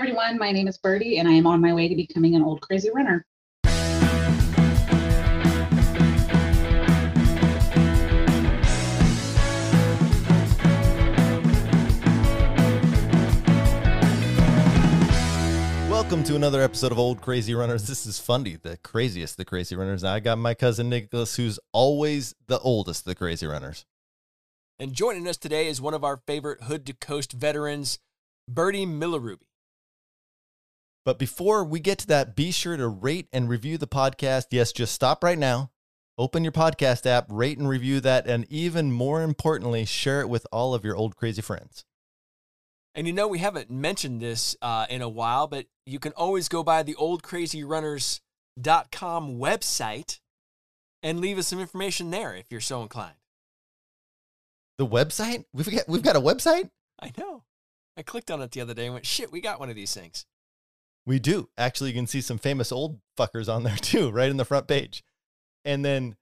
everyone. My name is Birdie, and I am on my way to becoming an old crazy runner. Welcome to another episode of Old Crazy Runners. This is Fundy, the craziest of the crazy runners. I got my cousin Nicholas, who's always the oldest of the crazy runners. And joining us today is one of our favorite Hood to Coast veterans, Birdie Millaruby. But before we get to that, be sure to rate and review the podcast. Yes, just stop right now, open your podcast app, rate and review that, and even more importantly, share it with all of your old crazy friends. And you know, we haven't mentioned this uh, in a while, but you can always go by the oldcrazyrunners.com website and leave us some information there if you're so inclined. The website? We've got we've got a website? I know. I clicked on it the other day and went, shit, we got one of these things. We do. Actually, you can see some famous old fuckers on there too, right in the front page. And then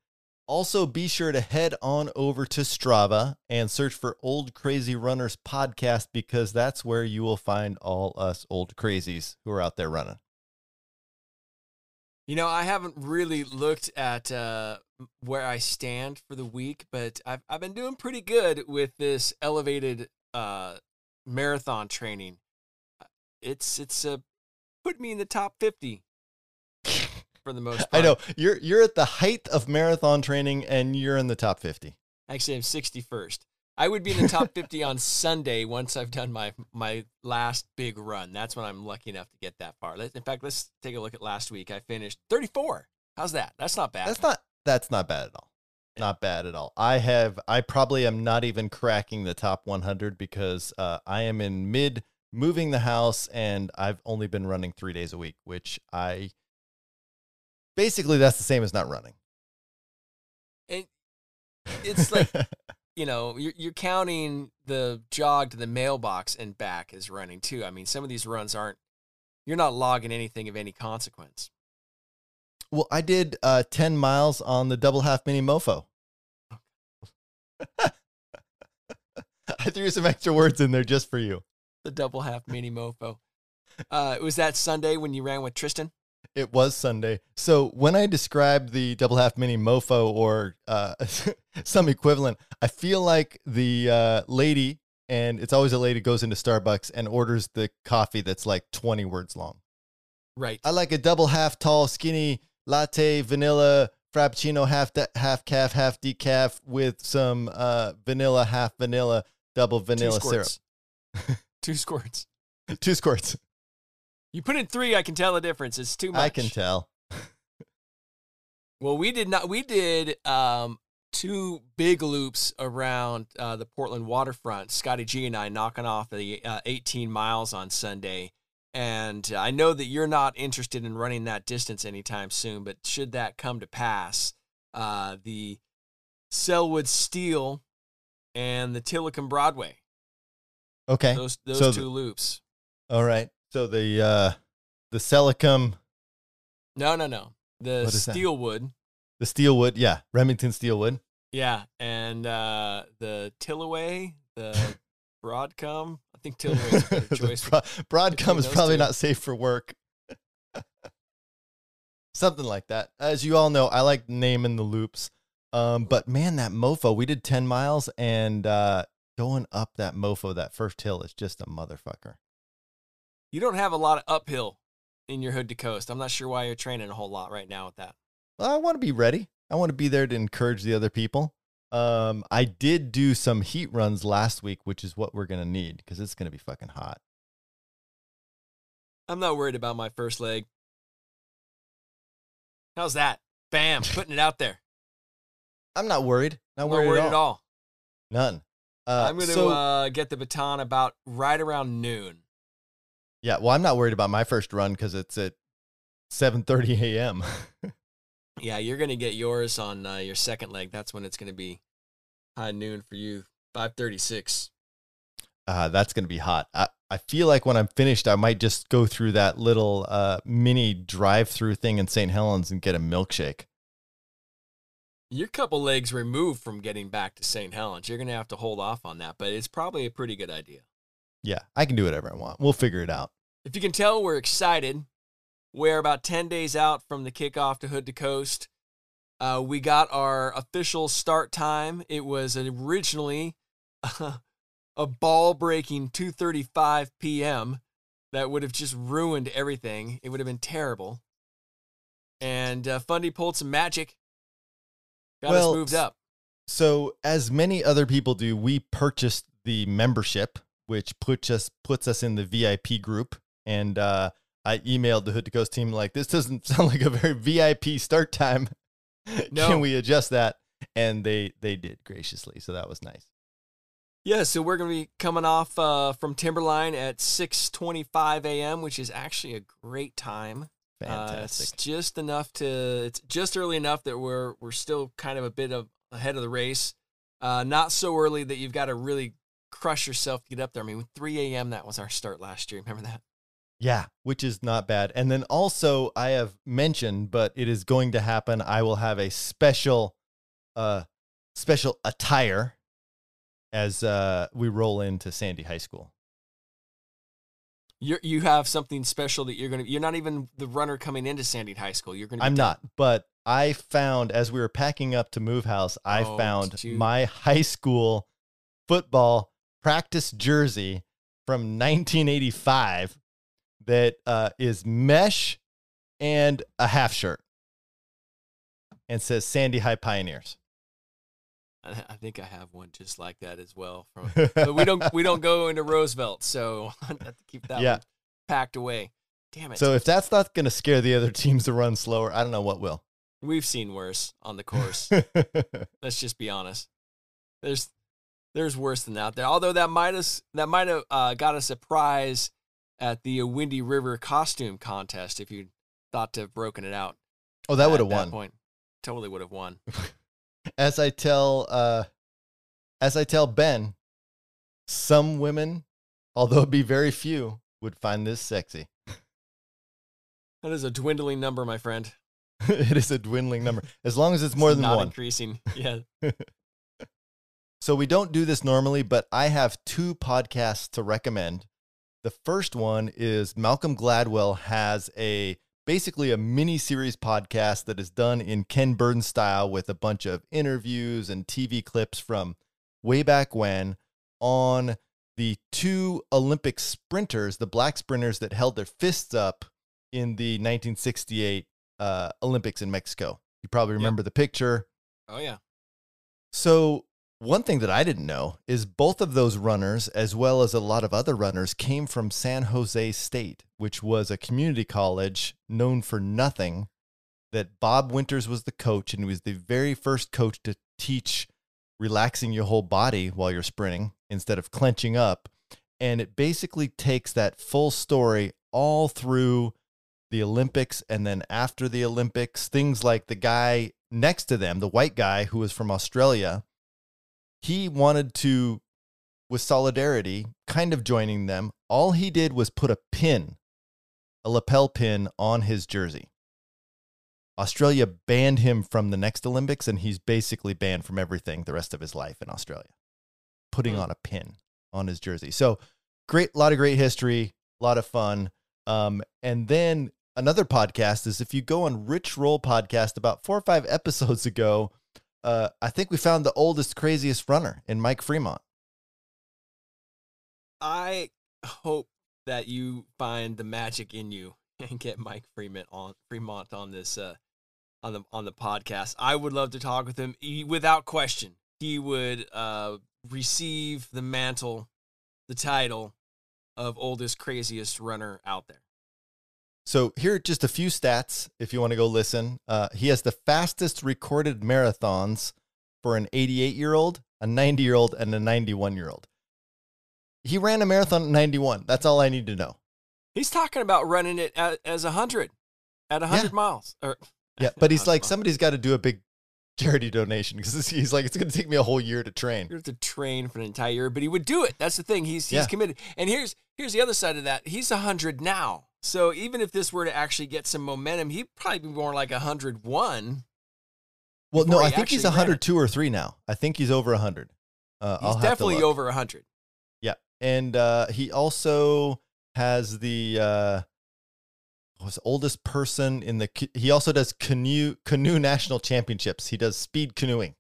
also be sure to head on over to Strava and search for Old Crazy Runners podcast because that's where you will find all us old crazies who are out there running. You know, I haven't really looked at uh, where I stand for the week, but I've, I've been doing pretty good with this elevated uh, marathon training. It's it's uh, put me in the top fifty for the most part. I know you're you're at the height of marathon training and you're in the top 50. Actually, I'm 61st. I would be in the top 50 on Sunday once I've done my my last big run. That's when I'm lucky enough to get that far. Let- In fact, let's take a look at last week. I finished 34. How's that? That's not bad. That's not that's not bad at all. Not bad at all. I have I probably am not even cracking the top 100 because uh, I am in mid moving the house and I've only been running 3 days a week, which I basically that's the same as not running. It, it's like you know you're, you're counting the jog to the mailbox and back as running too. I mean, some of these runs aren't. You're not logging anything of any consequence. well, I did uh, 10 miles on the double half mini mofo. I threw some extra words in there just for you. The double half mini mofo. Uh, was that Sunday when you ran with Tristan? It was Sunday. So when I describe the double half mini mofo or uh, some equivalent, I feel like the uh, lady, and it's always a lady, goes into Starbucks and orders the coffee that's like 20 words long. Right. I like a double half tall, skinny latte, vanilla, frappuccino, half de- half calf, half decaf with some uh, vanilla, half vanilla, double vanilla syrup. Two squirts. Two squirts. You put in three, I can tell the difference. It's too much. I can tell. Well, we did not. We did um, two big loops around uh, the Portland waterfront. Scotty G and I knocking off the uh, 18 miles on Sunday. And I know that you're not interested in running that distance anytime soon, but should that come to pass, uh, the Sellwood Steel and the Tilikum Broadway, Okay. those those So two the- loops. All right. So the uh, the Celicum, No, no, no. The is that? Steelwood. the Steelwood, yeah, Remington Steelwood. Yeah, and uh, the Tillaway, the Broadcom. I think Tillaway is a choice. Bro- Broadcom is probably two. not safe for work. Something like that. As you all know, I like naming the loops. Um, but man, that mofo, we did 10 miles and uh, going up that mofo, that first hill is just a motherfucker. you don't have a lot of uphill in your hood to coast. I'm not sure why you're training a whole lot right now with that. Well, I want to be ready. I want to be there to encourage the other people. Um, I did do some heat runs last week, which is what we're going to need because it's going to be fucking hot. I'm not worried about my first leg. How's that? Bam, putting it out there. I'm not worried. Not I'm worried, not worried at all. None. Uh, I'm going to so- uh, get the baton about right around noon. Yeah, well, I'm not worried about my first run because it's at 7:30 a.m. Yeah, you're going to get yours on uh, your second leg. That's when it's going to be high noon for you. 536. uh, that's gonna be hot. I, I feel like when I'm finished, I might just go through that little uh, mini drive-through thing in St. Helens and get a milkshake. You're a couple legs removed from getting back to St. Helens. You're going to have to hold off on that, but it's probably a pretty good idea. Yeah, I can do whatever I want. We'll figure it out. if you can tell, we're excited. We're about 10 days out from the kickoff to Hood to Coast. Uh, we got our official start time. It was originally a ball breaking 2:35 p.m. that would have just ruined everything. It would have been terrible. And uh, Fundy pulled some magic, got Well, us moved up. So, as many other people do, we purchased the membership, which puts us puts us in the VIP group. And uh, I emailed the Hood to Coast team like, "This doesn't sound like a very VIP start time. No. Can we adjust that?" And they they did graciously, so that was nice. Yeah, so we're going to be coming off uh, from Timberline at 6:25 a.m., which is actually a great time. Uh, it's just enough to it's just early enough that we're we're still kind of a bit of ahead of the race. Uh, not so early that you've got to really crush yourself to get up there. I mean, 3 a.m. that was our start last year. Remember that? Yeah, which is not bad. And then also I have mentioned, but it is going to happen. I will have a special uh special attire as uh we roll into Sandy High School. You you have something special that you're gonna. You're not even the runner coming into Sandy High School. You're gonna. I'm done. not, but I found as we were packing up to move house, I Oh, found you? my high school football practice jersey from 1985 that uh, is mesh and a half shirt and says Sandy High Pioneers. I, I think I have one just like that as well. From, but we don't we don't go into Roosevelt, so I have to keep that Yeah. one packed away. Damn it! So if that's not going to scare the other teams to run slower, I don't know what will. We've seen worse on the course. Let's just be honest. There's there's worse than that. There, although that might have that might have uh, got us a prize at the Windy River costume contest if you thought to have broken it out. oh, that would have won. Point. Totally would have won. As I tell uh as I tell Ben, some women, although it be very few, would find this sexy. That is a dwindling number, my friend. it is a dwindling number. As long as it's more It's than not one. increasing. Yeah. So we don't do this normally, but I have two podcasts to recommend. The first one is Malcolm Gladwell has a basically a mini series podcast that is done in Ken Burns style with a bunch of interviews and TV clips from way back when on the two Olympic sprinters, the black sprinters that held their fists up in the 1968 uh, Olympics in Mexico. You probably Yep. remember the picture. Oh yeah. So, one thing that I didn't know is both of those runners, as well as a lot of other runners, came from San Jose State, which was a community college known for nothing. That Bob Winters was the coach, and he was the very first coach to teach relaxing your whole body while you're sprinting instead of clenching up. And it basically takes that full story all through the Olympics and then after the Olympics. Things like the guy next to them, the white guy who was from Australia, he wanted to, with solidarity, kind of joining them. All he did was put a pin, a lapel pin on his jersey. Australia banned him from the next Olympics, and he's basically banned from everything the rest of his life in Australia. Putting Hmm. on a pin on his jersey. So great, lot of great history, a lot of fun. Um, and then another podcast is if you go on Rich Roll podcast about four or five episodes ago, uh, I think we found the oldest, craziest runner in Mike Fremont. I hope that you find the magic in you and get Mike Fremont on Fremont on this uh, on the on the podcast. I would love to talk with him. He, without question, he would uh, receive the mantle, the title of oldest craziest runner out there. So here are just a few stats if you want to go listen. Uh, he has the fastest recorded marathons for an 88 year old, a 90 year old, and a 91 year old. He ran a marathon at 91. That's all I need to know. He's talking about running it at, as a hundred at a hundred miles. Or Yeah, but he's like, miles. somebody's got to do a big charity donation because he's like, it's going to take me a whole year to train. You have to train for an entire year, but he would do it. That's the thing. He's he's Yeah. committed. And here's here's the other side of that. He's hundred now. So even if this were to actually get some momentum, he'd probably be more like hundred one. Well, no, I think he's actually ran 102 or three now. I think he's over 100. Uh, He's I'll definitely over hundred. Yeah. And uh, he also has the uh, was oldest person in the. He also does canoe canoe national championships. He does speed canoeing.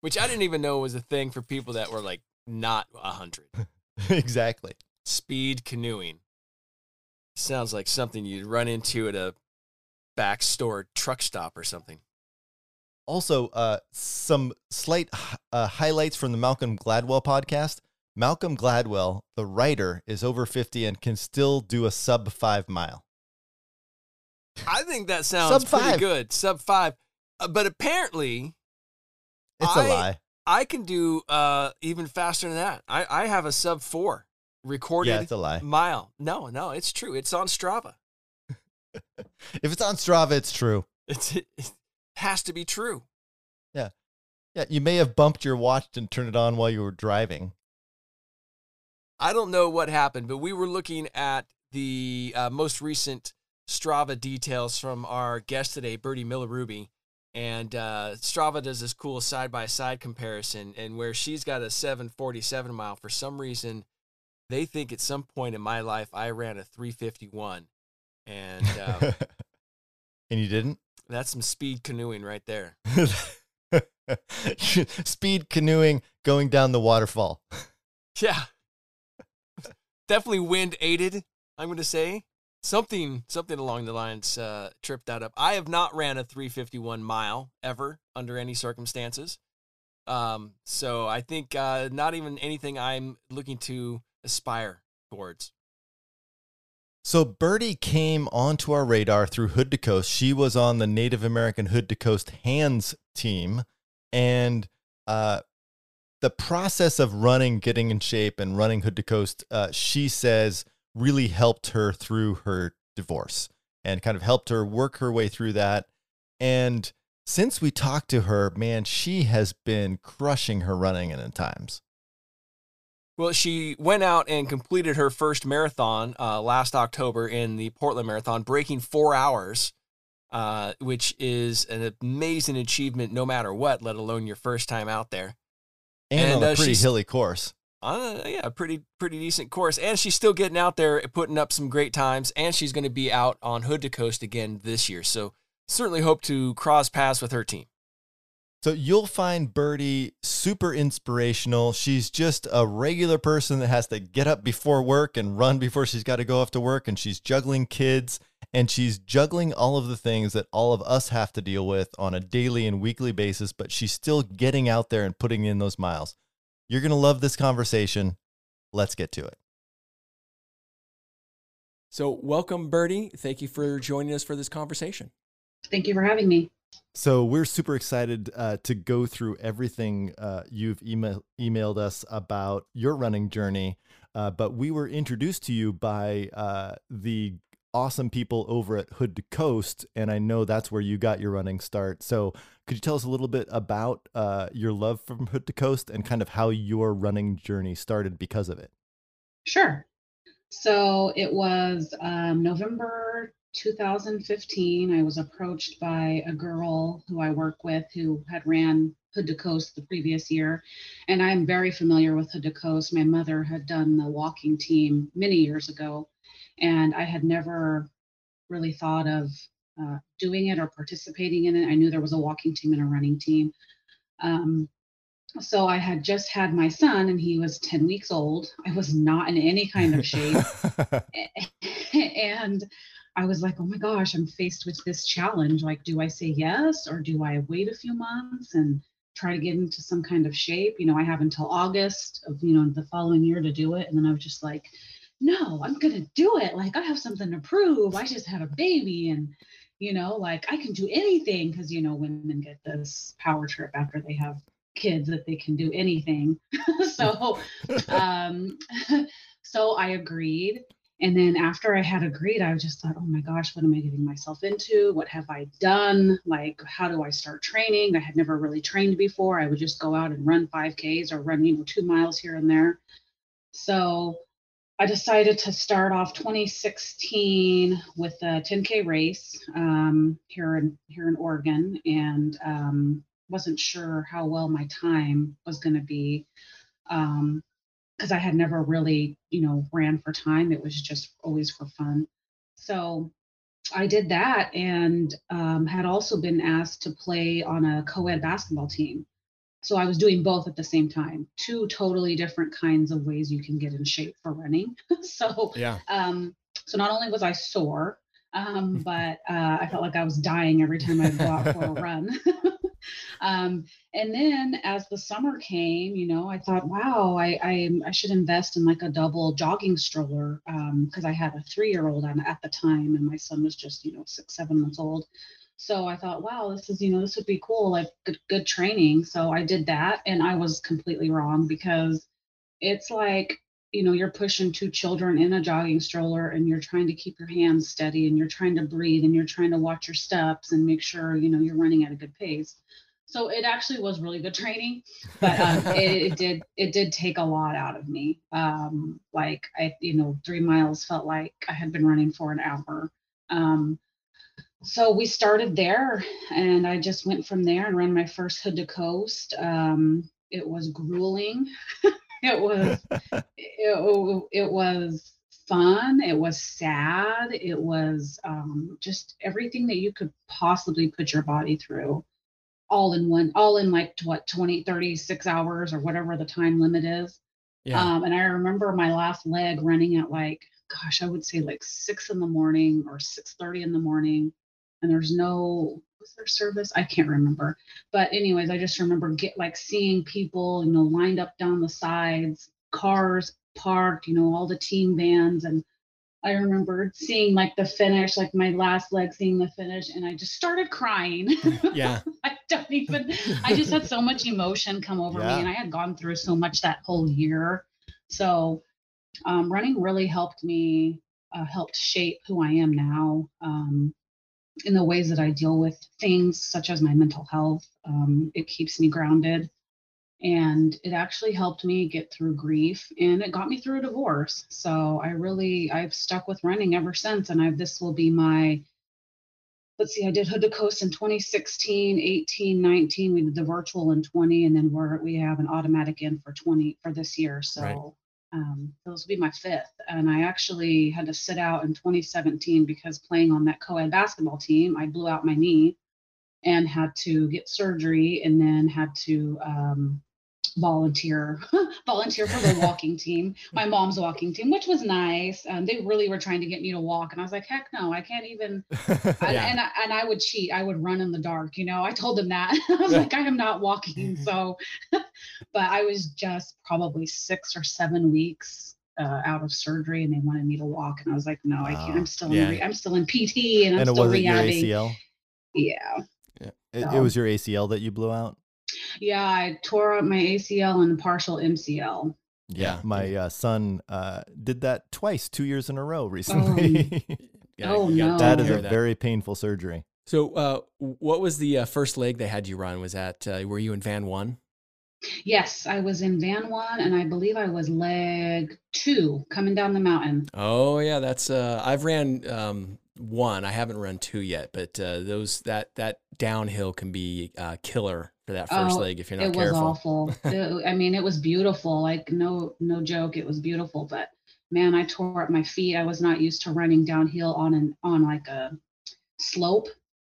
Which I didn't even know was a thing for people that were like not a hundred. exactly. Speed canoeing sounds like something you'd run into at a back store truck stop or something. Also, uh, some slight uh, highlights from the Malcolm Gladwell podcast. Malcolm Gladwell, the writer, is over 50 and can still do a sub five mile. I think that sounds Sub pretty five. good. Sub five, uh, but apparently It's I- a lie. I can do uh, even faster than that. I, I have a sub four recorded Yeah, it's a lie. mile. No, no, it's true. It's on Strava. If it's on Strava, it's true. It's, it has to be true. Yeah. Yeah, you may have bumped your watch and turned it on while you were driving. I don't know what happened, but we were looking at the uh, most recent Strava details from our guest today, Birdie Millaruby. And uh, Strava does this cool side by side comparison. And where she's got a 747 mile, for some reason, they think at some point in my life I ran a 351. And uh, and you didn't? that's some speed canoeing right there. Speed canoeing going down the waterfall. Yeah. Definitely wind aided, I'm going to say. Something something along the lines uh, tripped that up. I have not ran a 351 mile ever under any circumstances. Um, so I think uh, not even anything I'm looking to aspire towards. So Birdie came onto our radar through Hood to Coast. She was on the Native American Hood to Coast Hands team, and uh, the process of running, getting in shape, and running Hood to Coast, uh, she says, really helped her through her divorce and kind of helped her work her way through that. And since we talked to her, man, she has been crushing her running in times. Well, she went out and completed her first marathon uh, last October in the Portland Marathon, breaking four hours, uh, which is an amazing achievement no matter what, let alone your first time out there. And, And, on a uh, pretty hilly course. on a yeah, a pretty pretty decent course, and she's still getting out there, putting up some great times, and she's going to be out on Hood to Coast again this year. So certainly hope to cross paths with her team. So you'll find Birdie super inspirational. She's just a regular person that has to get up before work and run before she's got to go off to work. And she's juggling kids and she's juggling all of the things that all of us have to deal with on a daily and weekly basis, but she's still getting out there and putting in those miles. You're going to love this conversation. Let's get to it. So, welcome, Birdie. Thank you for joining us for this conversation. Thank you for having me. So we're super excited uh, to go through everything uh, you've email- emailed us about your running journey. Uh, but we were introduced to you by uh, the awesome people over at Hood to Coast, and I know that's where you got your running start. So could you tell us a little bit about uh, your love from Hood to Coast and kind of how your running journey started because of it? Sure. So it was um, November 2015. I was approached by a girl who I work with who had ran Hood to Coast the previous year. And I'm very familiar with Hood to Coast. My mother had done the walking team many years ago, and I had never really thought of uh, doing it or participating in it. I knew there was a walking team and a running team. Um, so I had just had my son, and he was 10 weeks old. I was not in any kind of shape. and I was like, oh my gosh, I'm faced with this challenge. Like, do I say yes or do I wait a few months and try to get into some kind of shape? You know, I have until August of, you know, the following year to do it. And then I was just like, no, I'm going to do it. Like, I have something to prove. I just had a baby and, you know, like I can do anything because, you know, women get this power trip after they have kids that they can do anything. so, um, so I agreed. And then after I had agreed, I just thought, oh my gosh, what am I getting myself into? What have I done? Like, how do I start training? I had never really trained before. I would just go out and run 5Ks or run, you know, two miles here and there. So I decided to start off 2016 with a 10K race um, here in here in Oregon, and um, wasn't sure how well my time was going to be. Um, because I had never really, you know, ran for time. It was just always for fun. So I did that and um, had also been asked to play on a co ed basketball team. So I was doing both at the same time, two totally different kinds of ways you can get in shape for running. so, Yeah. um, so not only was I sore, um, but uh, I felt like I was dying every time I'd go out for a run. um, and then as the summer came, you know, I thought, wow, I I, I should invest in like a double jogging stroller because I had a three year old at the time, and my son was just you know six seven months old. So I thought, wow, this is you know this would be cool, like good good training. So I did that, and I was completely wrong because it's like you know you're pushing two children in a jogging stroller and you're trying to keep your hands steady and you're trying to breathe and you're trying to watch your steps and make sure you know you're running at a good pace so it actually was really good training but um, it, it, did it did take a lot out of me. Um, like i you know three miles felt like i had been running for an hour. Um, so we started there and i just went from there and ran my first hood to coast. Um, it was grueling. It was it, it was fun. It was sad. It was um, just everything that you could possibly put your body through all in one all in like what 20 36 hours or whatever the time limit is. Yeah. um, and i remember my last leg running at like gosh i would say like six in the morning or 6.30 in the morning and there's no was there service? I can't remember. But anyways i just remember get like seeing people you know lined up down the sides cars parked you know all the team vans and i remember seeing like the finish like my last leg seeing the finish and i just started crying yeah. i don't even i just had so much emotion come over Yeah. me and i had gone through so much that whole year so um, running really helped me uh, helped shape who i am now um, in the ways that I deal with things such as my mental health. Um, it keeps me grounded. And it actually helped me get through grief and it got me through a divorce. So I really, I've stuck with running ever since. And I, this will be my, let's see, I did Hood to Coast in 2016, 18, 19. We did the virtual in 20. And then we're, we have an automatic in for 20 for this year. So Right. um, those will be my fifth. And I actually had to sit out in 2017 because playing on that co ed basketball team, I blew out my knee and had to get surgery and then had to um, volunteer volunteer for the walking team my mom's walking team which was nice um, they really were trying to get me to walk and i was like heck no i can't even and, Yeah. and, I, and I would cheat. I would run in the dark. You know, I told them that. I was like, I am not walking. So, but I was just probably six or seven weeks uh, out of surgery, and they wanted me to walk, and I was like, no, I can't. I'm still Yeah. in. Re- I'm still in PT, and I'm and it still wasn't your rehabbing. ACL. Yeah, It, it So- was your ACL that you blew out. Yeah. I tore up my ACL and partial MCL. Yeah. my uh, son uh, did that twice, two years in a row recently. Yeah, Oh, no. that take is care a that. very painful surgery. So, uh, what was the uh, first leg they had you run? Was that uh, were you in van one? Yes, I was in van one, and I believe I was leg two coming down the mountain. Oh yeah, that's uh, I've ran um, one. I haven't run two yet, but uh, those that that downhill can be uh, killer for that first Oh, leg if you're not it was awful. It- i mean it was beautiful like no no joke it was beautiful but man i tore up my feet. I was not used to running downhill on an on like a slope.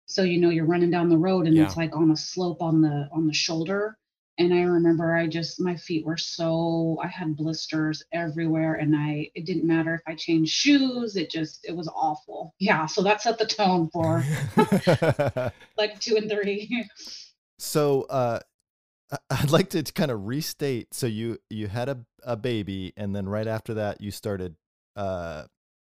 So you know you're running down the road and it's like on a slope on the on the shoulder. And i remember i just my feet were so i had blisters everywhere and i it didn't matter if i changed shoes it just it was awful. Yeah so that set the tone for like two and three so uh, I'd like to kind of restate. So you you had a, a baby, and then right after that you started uh,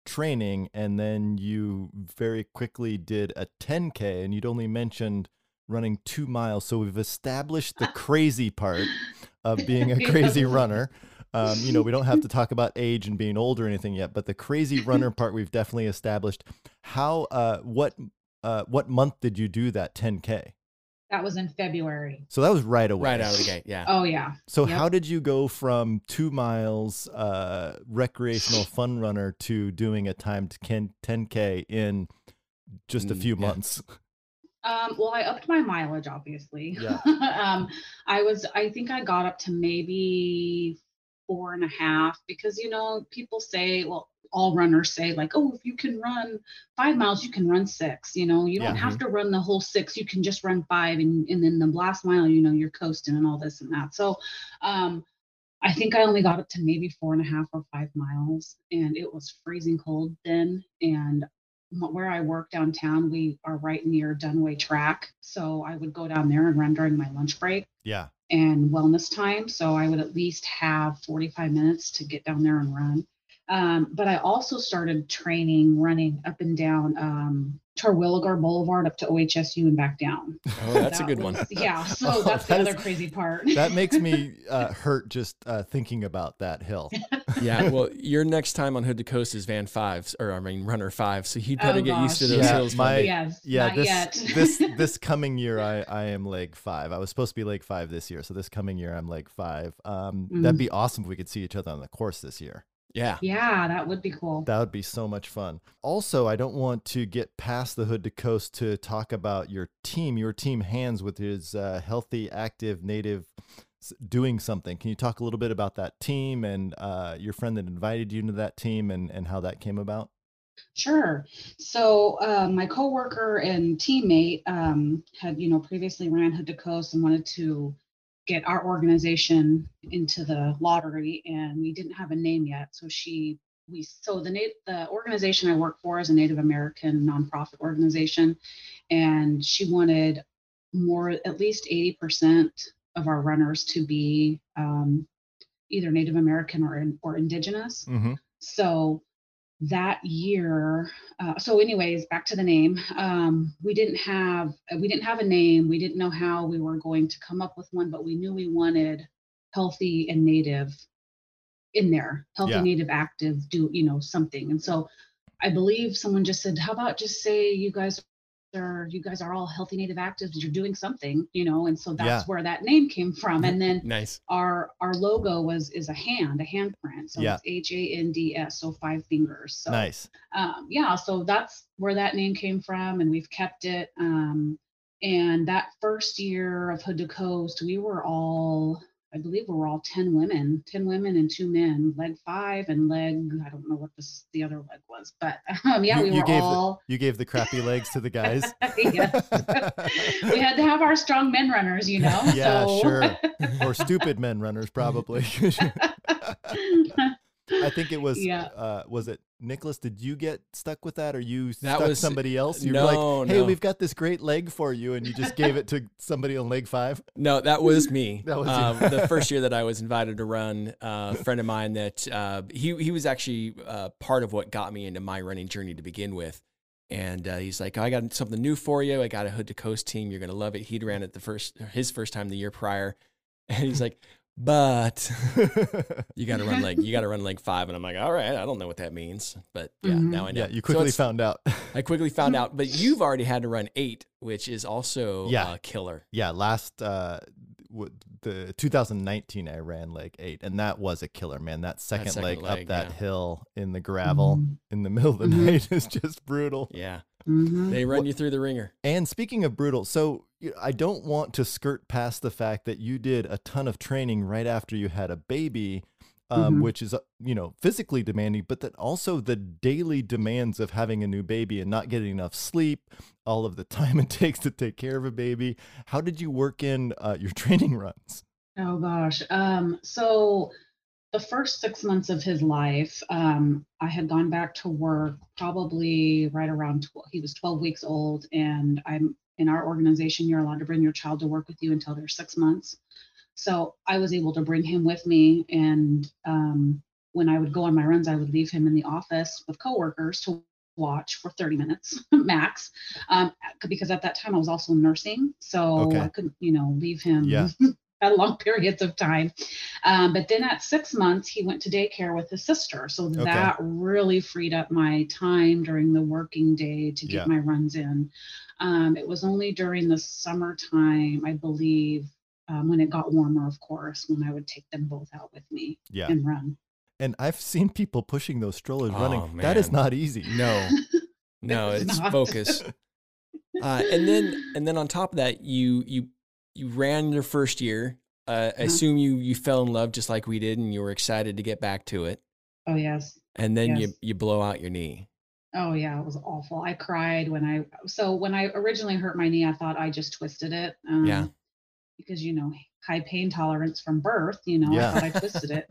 training, and then you very quickly did a 10k, and you'd only mentioned running two miles. So we've established the crazy part of being a crazy runner. Um, you know, we don't have to talk about age and being old or anything yet, but the crazy runner part we've definitely established. How uh, what uh, what month did you do that 10k? That was in february So that was right away. right out of the gate. Yeah. Oh yeah. So Yep. how did you go from two miles uh, recreational fun runner to doing a timed 10k in just a Mm, few yeah. months? Um, well, I upped my mileage, obviously. Yeah. um, I was, I think I got up to maybe four and a half because you know people say well all runners say like oh if you can run five miles you can run six you know you don't have to run the whole six you can just run five and, and then the last mile you know you're coasting and all this and that. So um i think i only got up to maybe four and a half or five miles and it was freezing cold then and where i work downtown we are right near Duniway track so i would go down there and run during my lunch break. Yeah. And wellness time. So I would at least have 45 minutes to get down there and run. Um, but I also started training running up and down um, Terwilliger Boulevard up to OHSU and back down. Oh, that's a That good one. Yeah. So Oh, that's the that other is- crazy part. That makes me uh, hurt just uh, thinking about that hill. Yeah, well, your next time on Hood to Coast is Van Fives, or I mean Runner Five. So you'd better Oh, get used to those Yeah, hills. my- buddy. yes. Yeah, not this yet. this this coming year I I am leg five. I was supposed to be leg five this year, so this coming year I'm leg five. Um, that'd Mm. be awesome if we could see each other on the course this year. Yeah, yeah, that would be cool. That would be so much fun. Also, I don't want to get past the hood to coast to talk about your team. Your team hands with his uh, healthy, active native doing something. Can you talk a little bit about that team and uh, your friend that invited you into that team and and how that came about? Sure. So uh, my coworker and teammate um, had, you know, previously ran Hood to Coast and wanted to get our organization into the lottery, and we didn't have a name yet. So she, we, so the the organization I work for is a Native American nonprofit organization, and she wanted more, at least eighty percent of our runners to be um, either Native American or or Indigenous. Mm-hmm. So that year, uh, so anyways, back to the name. Um, we didn't have we didn't have a name. We didn't know how we were going to come up with one, but we knew we wanted healthy and native in there. Healthy, Yeah. native, active, do you know something? And so I believe someone just said, "How about just say you guys are you guys are all healthy, native, actives. You're doing something, you know." And so that's Yeah. where that name came from. And then nice. our our logo was is a hand, a handprint. So Yeah. it's H A N D S, so five fingers. So Nice. um, yeah, so that's where that name came from, and we've kept it. Um, and that first year of Hood to Coast, we were all, I believe, we were all ten women, ten women and two men, leg five and leg, I don't know what this the other leg was, but um, yeah, You- we you were gave the- all. You gave the crappy legs to the guys. yes. we had to have our strong men runners, you know. Yeah, so. sure. or stupid men runners, probably. I think it was. Yeah. Uh, was it Nicholas? Did you get stuck with that, or you That stuck was- somebody else? You no, were like, "Hey, no. we've got this great leg for you," and you just gave it to somebody on leg five. No, that was me. That was um, the first year that I was invited to run. Uh, a friend of mine that uh, he he was actually uh, part of what got me into my running journey to begin with. And uh, he's like, I got something new for you. I got a Hood to Coast team. You're gonna love it. He'd ran it the first his first time the year prior, and he's like, but you got to run like you got to run like five. And I'm like, all right, I don't know what that means, but yeah, Mhm. now I know. yeah, you quickly it's- found out. I quickly found out, but you've already had to run eight, which is also Yeah. uh, killer. yeah, last uh, w- the 2019, I ran leg eight, and that was a killer, man. That second, second leg, leg, up that yeah. hill in the gravel Mhm. in the middle of the Mhm. night is just brutal. Yeah, Mhm. they run What- you through the ringer. And speaking of brutal, so I don't want to skirt past the fact that you did a ton of training right after you had a baby, um, Mhm. which is, uh, you know, physically demanding, but then also the daily demands of having a new baby and not getting enough sleep, all of the time it takes to take care of a baby. How did you work in uh, your training runs? Oh gosh. Um, so the first six months of his life, um, I had gone back to work probably right around 12, he was 12 weeks old. And I'm in our organization, you're allowed to bring your child to work with you until they're six months. So I was able to bring him with me. And um, when I would go on my runs, I would leave him in the office with coworkers to watch for 30 minutes max um, because at that time I was also nursing. So Okay. I couldn't, you know, leave him Yeah. at long periods of time. Um, but then at six months, he went to daycare with his sister. So Okay. that really freed up my time during the working day to get Yeah. my runs in. Um, it was only during the summertime, I believe, um, when it got warmer, of course, when I would take them both out with me Yeah. and run. And I've seen people pushing those strollers Oh, running. That is not easy. No, no, It's it's focus. Uh, and then and then on top of that, you you you ran your first year. uh, I Uh-huh. assume you you fell in love just like we did, and you were excited to get back to it, Oh yes. and then you you blow out your knee. Oh yeah, it was awful. I cried when I so when I originally hurt my knee, I thought I just twisted it. Um, Yeah. Because you know high pain tolerance from birth, you know, Yeah. I thought I twisted it.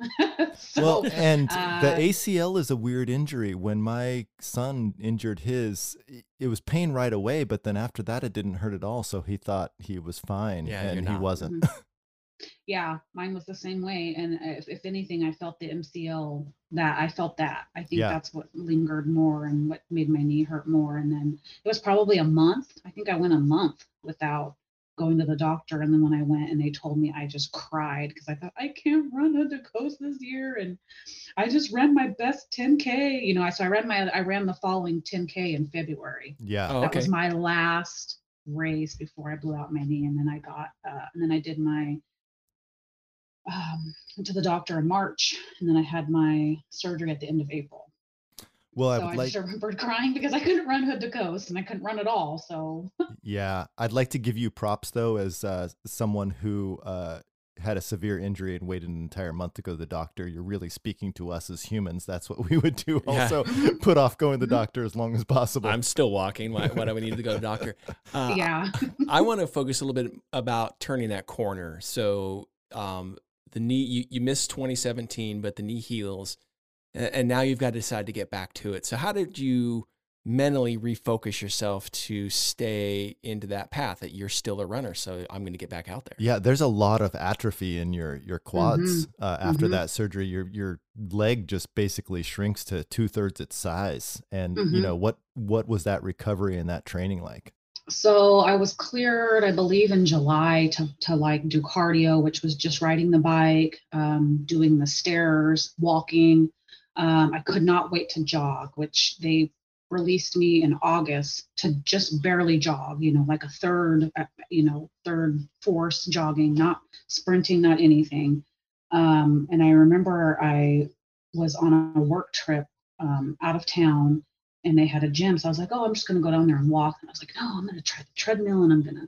so, well, and uh, the ACL is a weird injury. When my son injured his, it was pain right away, but then after that, it didn't hurt at all. So he thought he was fine, Yeah, and he wasn't. Mhm. yeah, mine was the same way. And if, if anything, I felt the MCL that I felt that. I think Yeah. that's what lingered more and what made my knee hurt more. And then it was probably a month. I think I went a month without going to the doctor. And then when I went and they told me, I just cried because I thought I can't run a coast this year. And I just ran my best 10K. You know, I so I ran my I ran the following 10K in February yeah. Oh, that okay. was my last race before I blew out my knee, and then I got, uh, and then I did my, um, to the doctor in March, and then I had my surgery at the end of April. Well, I so would I like, just remembered crying because I couldn't run hood to coast, and I couldn't run at all. So yeah, I'd like to give you props though, as uh, someone who uh, had a severe injury and waited an entire month to go to the doctor. You're really speaking to us as humans. That's what we would do. Yeah. Also, put off going to the doctor as long as possible. I'm still walking. Why, why do we need to go to the doctor? Uh, yeah, I want to focus a little bit about turning that corner. So um, the knee, you, you missed 2017, but the knee heals, and, and now you've got to decide to get back to it. So how did you mentally refocus yourself to stay into that path that you're still a runner? So I'm going to get back out there. Yeah, there's a lot of atrophy in your your quads uh, after mhm. that surgery. Your your leg just basically shrinks to two thirds its size. And you Mhm. know what what was that recovery and that training like? so I was cleared, I believe, in July to to like do cardio, which was just riding the bike, um, doing the stairs, walking. Um, I could not wait to jog, which they released me in August to just barely jog, you know, like a third, uh, you know, third force jogging, not sprinting, not anything. Um, and I remember I was on a work trip um, out of town and they had a gym. So I was like, oh, I'm just going to go down there and walk. And I was like, no, I'm going to try the treadmill and I'm going to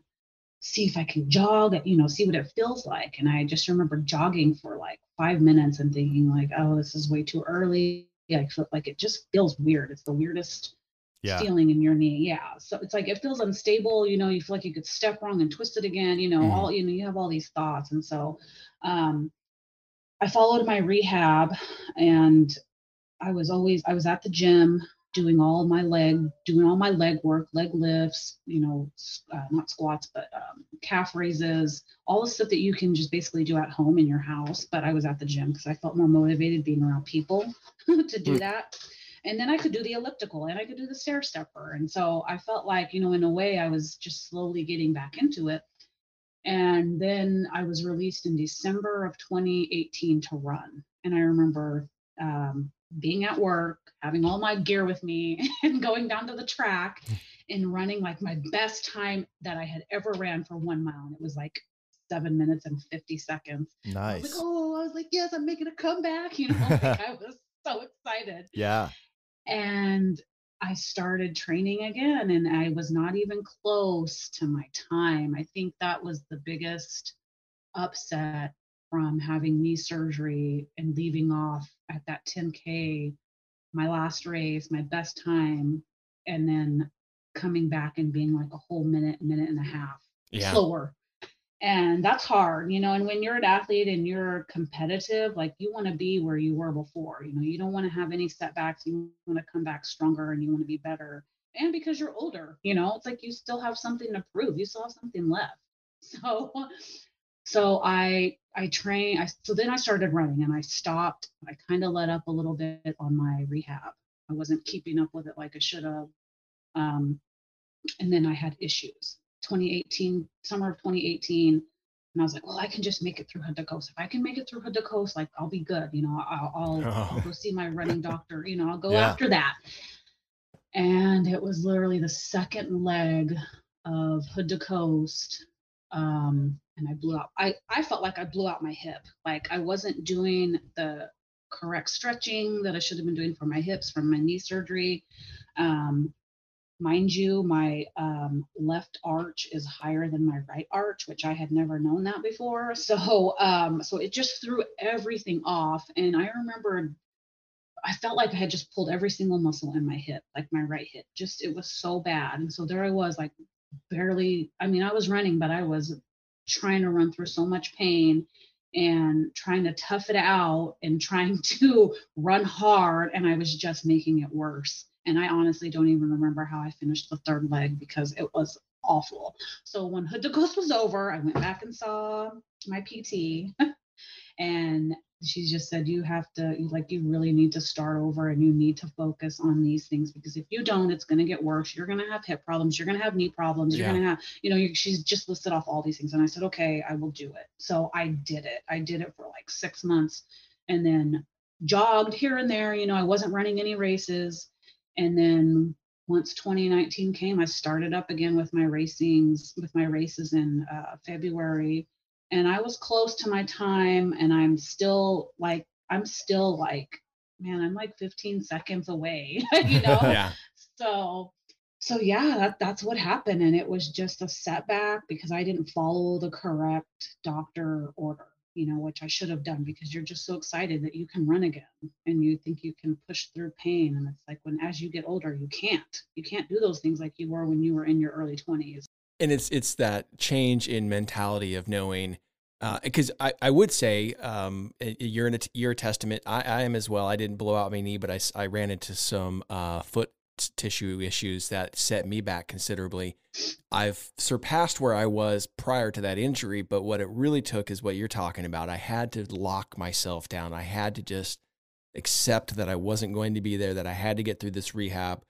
see if I can jog, you know, see what it feels like. And I just remember jogging for like five minutes and thinking like, oh, this is way too early. Yeah, I feel like it just feels weird. It's the weirdest Yeah. feeling in your knee. Yeah. So it's like it feels unstable. You know, you feel like you could step wrong and twist it again. You know, Mhm. all you know, you have all these thoughts. And so um I followed my rehab and I was always I was at the gym doing all my leg doing all my leg work, leg lifts, you know, uh, not squats but um, calf raises, all the stuff that you can just basically do at home in your house. But I was at the gym because I felt more motivated being around people to do Mm. that. And then I could do the elliptical and I could do the stair stepper. And so I felt like, you know, in a way, I was just slowly getting back into it. And then I was released in December of 2018 to run. And I remember um, being at work, having all my gear with me, and going down to the track and running like my best time that I had ever ran for one mile. And it was like seven minutes and 50 seconds. I Nice. like, oh, I was like, yes, I'm making a comeback. You know, like, I was so excited Yeah. and I started training again and I was not even close to my time. I think that was the biggest upset from having knee surgery and leaving off at that 10K, my last race, my best time, and then coming back and being like a whole minute, minute and a half Yeah. slower. And that's hard, you know. And when you're an athlete and you're competitive, like you want to be where you were before. You know, you don't want to have any setbacks. You want to come back stronger and you want to be better. And because you're older, you know, it's like you still have something to prove. You still have something left. So, so I I train. I so then I started running and I stopped. I kind of let up a little bit on my rehab. I wasn't keeping up with it like I should have. Um, and then I had issues. 2018, summer of 2018, and I was like, well, I can just make it through Hood to Coast. If I can make it through Hood to Coast, like I'll be good. You know, I'll, I'll, I'll Oh. go see my running doctor. You know, I'll go Yeah. after that. And it was literally the second leg of Hood to Coast. Um, and I blew out. I, I felt like I blew out my hip. Like I wasn't doing the correct stretching that I should have been doing for my hips from my knee surgery. Um, mind you, my um, left arch is higher than my right arch, which I had never known that before. So, um, so it just threw everything off. And I remember I felt like I had just pulled every single muscle in my hip, like my right hip. Just it was so bad. And so there I was, like barely. I mean, I was running, but I was trying to run through so much pain and trying to tough it out and trying to run hard and i was just making it worse and i honestly don't even remember how i finished the third leg because it was awful so when hood coast was over i went back and saw my pt and she just said you have to like you really need to start over and you need to focus on these things because if you don't it's going to get worse. You're going to have hip problems. You're going to have knee problems. You're Yeah. going to have you know you, she's just listed off all these things. And i said okay i will do it. So i did it. I did it for like six months and then jogged here and there. You know i wasn't running any races. And then once 2019 came i started up again with my racings with my races in uh, february and I was close to my time and I'm still like I'm still like man I'm like 15 seconds away you know? Yeah. so so yeah that, that's what happened and it was just a setback because I didn't follow the correct doctor order you know which I should have done because you're just so excited that you can run again and you think you can push through pain and it's like when as you get older you can't. You can't do those things like you were when you were in your early 20s and it's it's that change in mentality of knowing because I, I would say um, you're in a, you're a testament. I, I am as well. I didn't blow out my knee, but I, I ran into some uh, foot t- tissue issues that set me back considerably. I've surpassed where I was prior to that injury, but what it really took is what you're talking about. I had to lock myself down. I had to just accept that I wasn't going to be there, that I had to get through this rehab.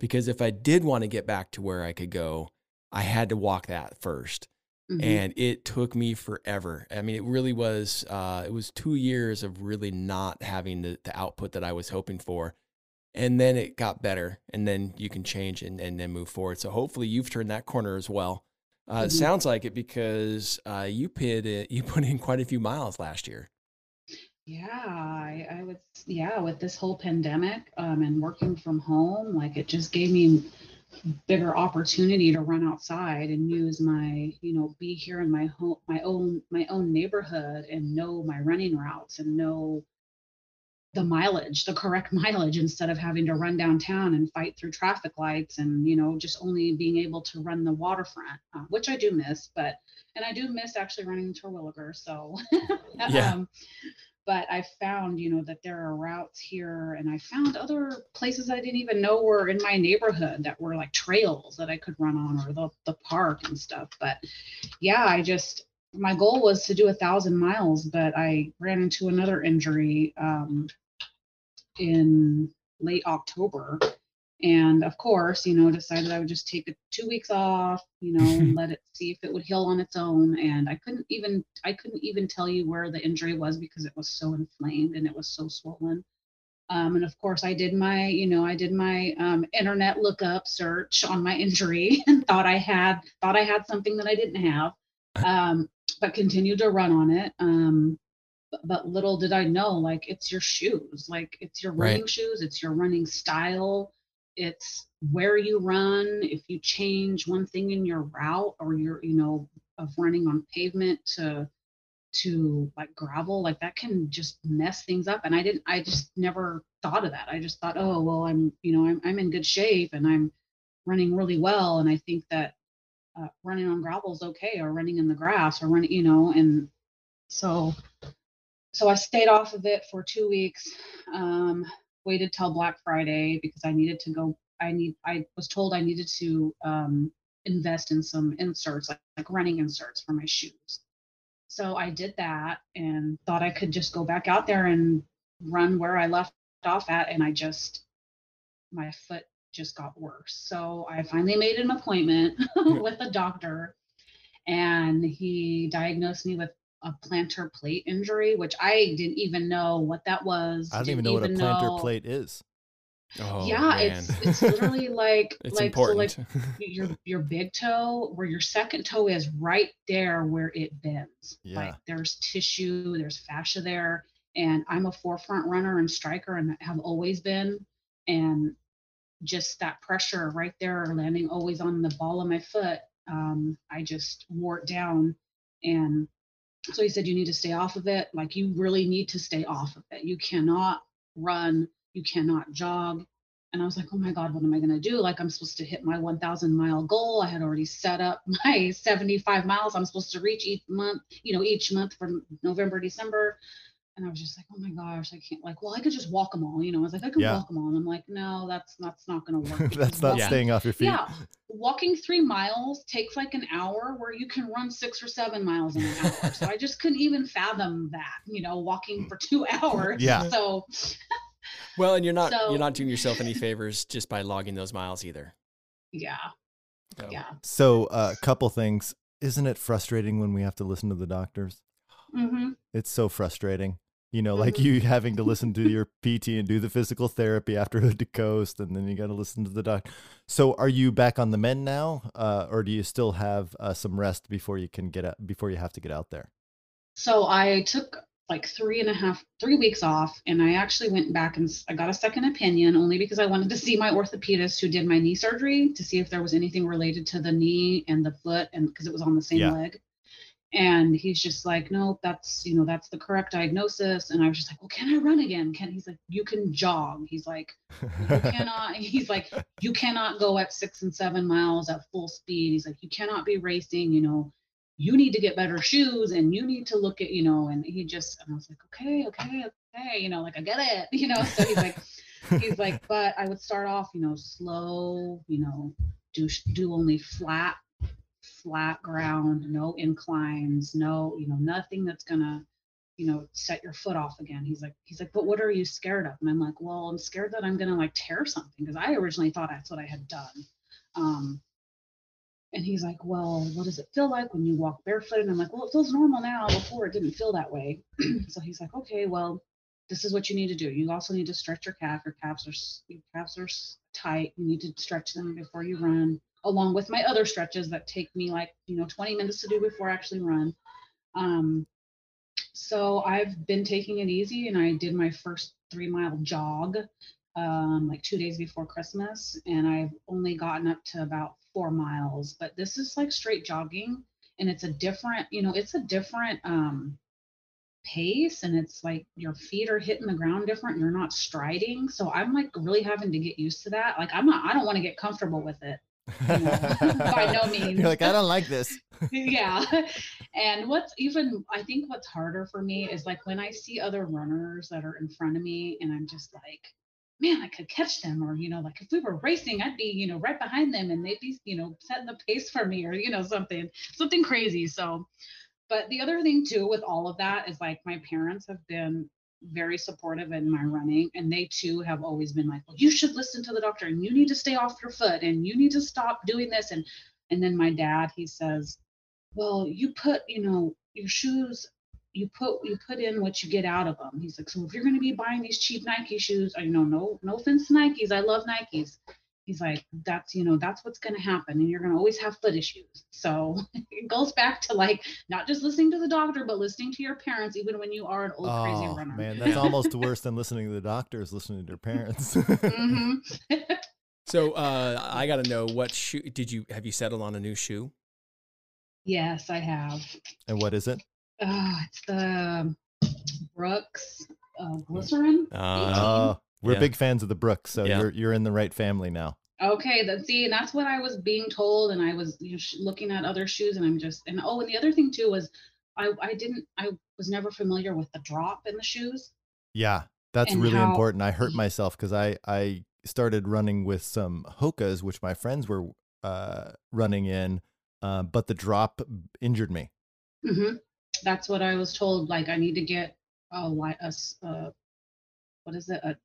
Because if I did want to get back to where I could go, I had to walk that 1st Mhm. and it took me forever. I mean, it really was. Uh, it was two years of really not having the, the output that I was hoping for, and then it got better, and then you can change and, and then move forward. So hopefully, you've turned that corner as well. Uh, It Mhm. sounds like it because uh, you put it, you put in quite a few miles last year. Yeah, I, I would, yeah, with this whole pandemic um, and working from home, like it just gave me bigger opportunity to run outside and use my, you know, be here in my home, my own, my own neighborhood and know my running routes and know the mileage, the correct mileage instead of having to run downtown and fight through traffic lights and, you know, just only being able to run the waterfront, uh, which I do miss, but, and I do miss actually running to Terwilliger. So, Yeah. um, but I found, you know, that there are routes here and I found other places I didn't even know were in my neighborhood that were like trails that I could run on or the, the park and stuff. But yeah, I just, my goal was to do a thousand miles, but I ran into another injury um, in late October. And of course, you know, decided I would just take two weeks off, you know, let it see if it would heal on its own. And I couldn't even, I couldn't even tell you where the injury was because it was so inflamed and it was so swollen. Um, and of course, I did my, you know, I did my um, internet lookup search on my injury and thought I had, thought I had something that I didn't have, um, but continued to run on it. Um, but, but little did I know, like it's your shoes, like it's your Right. running shoes, it's your running style, it's where you run. If you change one thing in your route or your, you know, of running on pavement to to like gravel like that can just mess things up and i didn't i just never thought of that i just thought oh well i'm you know i'm, I'm in good shape and i'm running really well and i think that uh, running on gravel is okay or running in the grass or running you know and so so i stayed off of it for two weeks um waited till black friday because i needed to go i need i was told i needed to um invest in some inserts like, like running inserts for my shoes so I did that and thought I could just go back out there and run where I left off at. And I just, my foot just got worse. So I finally made an appointment with a doctor and he diagnosed me with a plantar plate injury, which I didn't even know what that was. I don't didn't even know what a plantar know- plate is. Oh, yeah, man. it's it's literally like it's like so like your your big toe where your second toe is right there where it bends Yeah. like there's tissue there's fascia there and i'm a forefront runner and striker and have always been and just that pressure right there landing always on the ball of my foot um, i just wore it down and so he said you need to stay off of it. Like you really need to stay off of it. You cannot run. You cannot jog. And i was like oh my god what am i going to do? Like i'm supposed to hit my 1000 mile goal. I had already set up my 75 miles i'm supposed to reach each month you know each month from november december and I was just like, oh my gosh, I can't like, well, I could just walk them all, you know. I was like, I could Yeah. walk them all. And I'm like, no, that's that's not gonna work. That's not walking- staying off your feet. Yeah. Walking three miles takes like an hour where you can run six or seven miles in an hour. so I just couldn't even fathom that, you know, walking for two hours. Yeah. So Well, and you're not So- you're not doing yourself any favors just by logging those miles either. yeah, So, yeah. So, a uh, couple things. Isn't it frustrating when we have to listen to the doctors? Mm-hmm. It's so frustrating. You know, like Mhm. you having to listen to your PT and do the physical therapy after Hood to Coast, and then you got to listen to the doc. So, are you back on the mend now, uh, or do you still have uh, some rest before you can get out, before you have to get out there? So I took like three and a half, three weeks off, and I actually went back and I got a second opinion only because I wanted to see my orthopedist who did my knee surgery to see if there was anything related to the knee and the foot, and because it was on the same Yeah. leg. And he's just like, no that's you know that's the correct diagnosis. And I was just like, well, can I run again? Can he's like, you can jog. He's like, you cannot he's like you cannot go at six and seven miles at full speed he's like you cannot be racing you know you need to get better shoes and you need to look at you know and he just and i was like okay okay okay you know like i get it you know so he's like he's like but i would start off you know slow you know do do only flat flat ground no inclines no you know nothing that's gonna you know set your foot off again. He's like he's like but what are you scared of? And i'm like well i'm scared that i'm gonna like tear something because i originally thought that's what i had done. Um and he's like well what does it feel like when you walk barefoot? And i'm like well it feels normal now. Before it didn't feel that way. So he's like okay well this is what you need to do. You also need to stretch your calf. Your calves are your calves are tight. You need to stretch them before you run along with my other stretches that take me like you know 20 minutes to do before i actually run um so I've been taking it easy and I did my first three mile jog um, like two days before Christmas and I've only gotten up to about four miles. But this is like straight jogging and it's a different, you know, it's a different um, pace and it's like your feet are hitting the ground different. You're not striding. So I'm like really having to get used to that. Like I'm not, I don't want to get comfortable with it. By no means. You're like, I don't like this. yeah and what's even i think what's harder for me is like when i see other runners that are in front of me and i'm just like man i could catch them or you know like if we were racing i'd be you know right behind them and they'd be you know setting the pace for me or you know something something crazy so but the other thing too with all of that is like my parents have been very supportive in my running and they too have always been like well you should listen to the doctor and you need to stay off your foot and you need to stop doing this and and then my dad he says well you put you know your shoes you put you put in what you get out of them he's like so if you're going to be buying these cheap nike shoes I you know no no offense nikes i love nikes he's like that's you know that's what's going to happen and you're going to always have foot issues. So it goes back to like not just listening to the doctor but listening to your parents even when you are an old crazy Oh runner. man, that's almost worse than listening to the doctors, listening to their parents. hmm So uh, I got to know what shoe did you have you settled on a new shoe? yes i have. And what is it? uh, it's the brooks uh, glycerin Uh, Oh, we're yeah. big fans of the Brooks, so Yeah. you're you're in the right family now. Okay, that see, and that's what I was being told, and I was you know, sh- looking at other shoes, and I'm just, and oh, and the other thing too was, I I didn't, I was never familiar with the drop in the shoes. Yeah, that's really how- important. I hurt myself because I I started running with some Hokas, which my friends were uh, running in, uh, but the drop injured me. hmm That's what I was told. Like I need to get a li- a, s- uh, what is it, a,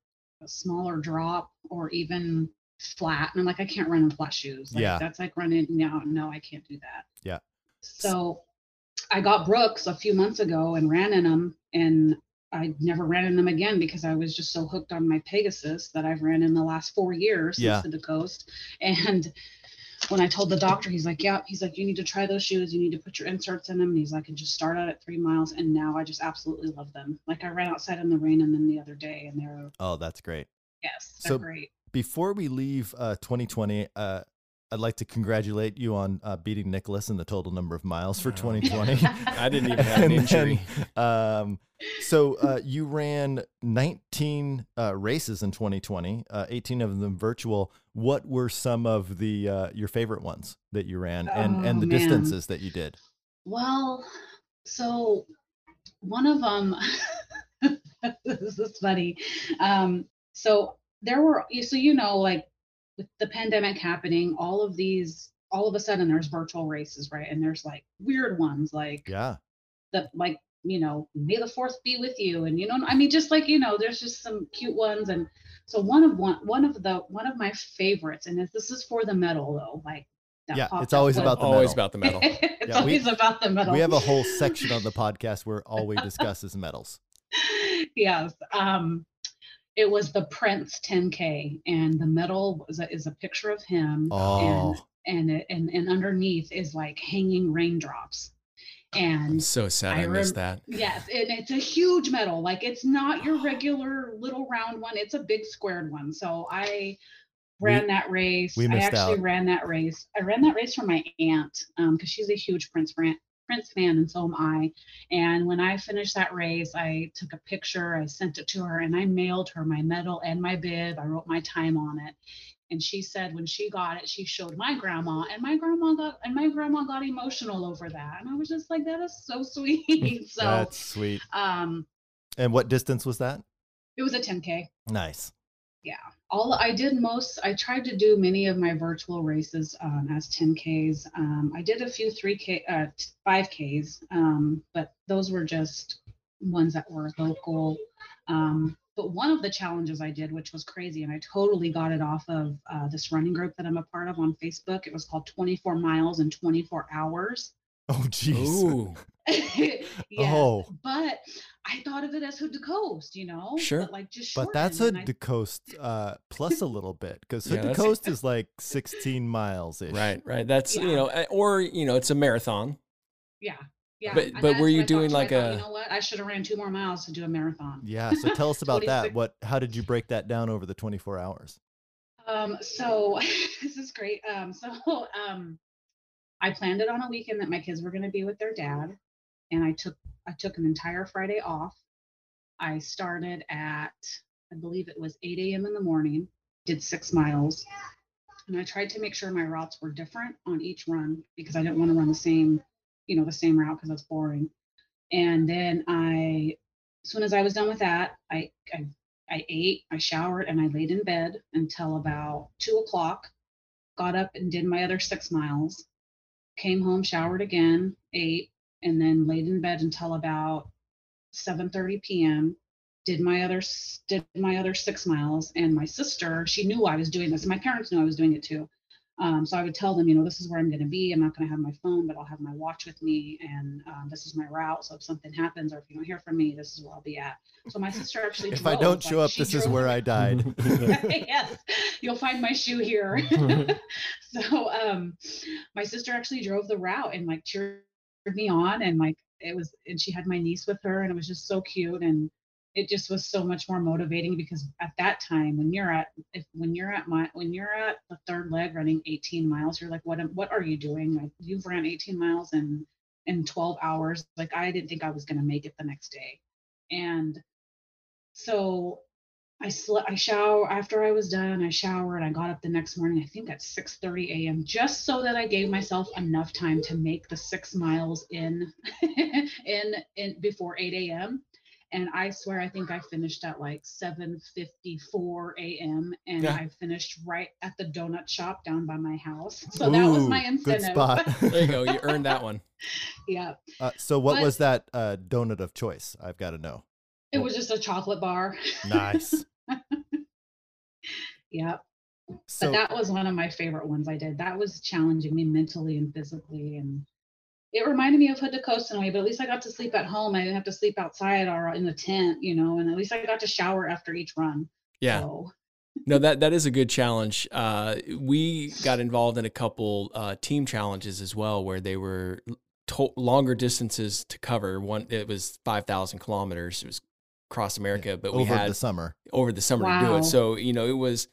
a smaller drop or even flat. And I'm like, I can't run in flat shoes. Like, Yeah. that's like running. No, no, I can't do that. Yeah. So I got Brooks a few months ago and ran in them, and I never ran in them again because I was just so hooked on my Pegasus that I've ran in the last four years Yeah. since the coast. And when I told the doctor, he's like, "Yeah," he's like, "You need to try those shoes. You need to put your inserts in them." And he's like, "And just start out at three miles." And now I just absolutely love them. Like I ran outside in the rain and then the other day, and they're Oh, that's great. yes, they're So- great. before we leave uh, 2020, uh, I'd like to congratulate you on uh, beating Nicholas in the total number of miles for 2020. I didn't even have an And injury. then, um, so uh, you ran 19 uh, races in 2020, uh, 18 of them virtual. What were some of the uh, your favorite ones that you ran, and and Oh, the man. distances that you did? Well, so one of them, this is funny. Um, so there were, so you know, like with the pandemic happening, all of these, all of a sudden there's virtual races, right? And there's like weird ones, like Yeah, the like, you know, may the fourth be with you, and you know, I mean, just like you know, there's just some cute ones, and so one of one one of the one of my favorites, and this, this is for the medal though, like that Yeah, popped it's up always about the Always medal. about the medal. it's Yeah, we- always about the medal. we have a whole section on the podcast where all we discuss is medals. yes. Um, it was the Prince 10K, and the medal was a, is a picture of him, Oh, and and it- and and underneath is like hanging raindrops, I'm so sad I I, missed rem- that. yes, and it's a huge medal. Like it's not your regular little round one; it's a big squared one. So I ran that race. we I actually out. ran that race. I ran that race for my aunt um, because she's a huge Prince fan. Prince fan, and so am I. And when I finished that race, I took a picture, I sent it to her, and I mailed her my medal and my bib. I wrote my time on it. And she said when she got it, she showed my grandma, and my grandma got and my grandma got emotional over that. And I was just like, that is so sweet. so that's sweet. um And what distance was that? it was a 10K. Nice. Yeah. All I did most, I tried to do many of my virtual races um, as 10Ks. Um, I did a few 3K, uh, 5Ks, um, but those were just ones that were local. Um, but one of the challenges I did, which was crazy, and I totally got it off of uh, this running group that I'm a part of on Facebook. It was called 24 Miles in 24 Hours. Oh, jeez. Yes, Oh. but I thought of it as Hood to Coast, you know, Sure. but like just But that's Hood and I- to Coast uh, plus a little bit because Hood Yeah, to Coast is like 16 miles ish. right, right. That's you know, uh, or you know, it's a marathon. Yeah. Yeah. But- but were you doing like thought, a- You know what? I should have ran two more miles to do a marathon. Yeah. So tell us about that. What? How did you break that down over the 24 hours? Um, so this is great. Um, so um, I planned it on a weekend that my kids were going to be with their dad, and I took I took an entire Friday off. I started at I believe it was 8 a.m. in the morning. Did six miles, and I tried to make sure my routes were different on each run because I didn't want to run the same, you know, the same route because that's boring. And then I, as soon as I was done with that, I I I ate, I showered, and I laid in bed until about two o'clock. Got up and did my other six miles. Came home, showered again, ate, and then laid in bed until about 7:30 p.m. Did my other did my other six miles, and my sister she knew I was doing this. My parents knew I was doing it too. Um, so I would tell them, you know, this is where I'm going to be. I'm not going to have my phone, but I'll have my watch with me, and um, this is my route. So if something happens or if you don't hear from me, this is where I'll be at. So my sister actually. If I don't show like, up, she this is where I died. yes, you'll find my shoe here. so um my sister actually drove the route and like cheered me on and like it was and she had my niece with her and it was just so cute and it just was so much more motivating because at that time when you're at if when you're at my when you're at the third leg running 18 miles you're like what am- what are you doing like you've ran 18 miles in in 12 hours like i didn't think i was going to make it the next day and so I slept, I shower after I was done. I showered. I got up the next morning, I think at 6 30 a.m., just so that I gave myself enough time to make the six miles in, in, in before 8 a.m. And I swear, I think I finished at like 7:54 a.m. and Yeah. I finished right at the donut shop down by my house. So that was Ooh, my good spot. There you go. You earned that one. yeah, Uh, so what But- was that uh, donut of choice? I've got to know. it was just a chocolate bar. Nice. yeah. So but that was one of my favorite ones I did. That was challenging me mentally and physically, and it reminded me of Hood to Coast in a way. But at least I got to sleep at home. I didn't have to sleep outside or in the tent, you know. And at least I got to shower after each run. Yeah. So, No, that that is a good challenge. Uh, we got involved in a couple uh, team challenges as well, where they were to- longer distances to cover. One, it was five thousand kilometers. It was across America, but we over had the summer. over the summer to do it. So you know, it was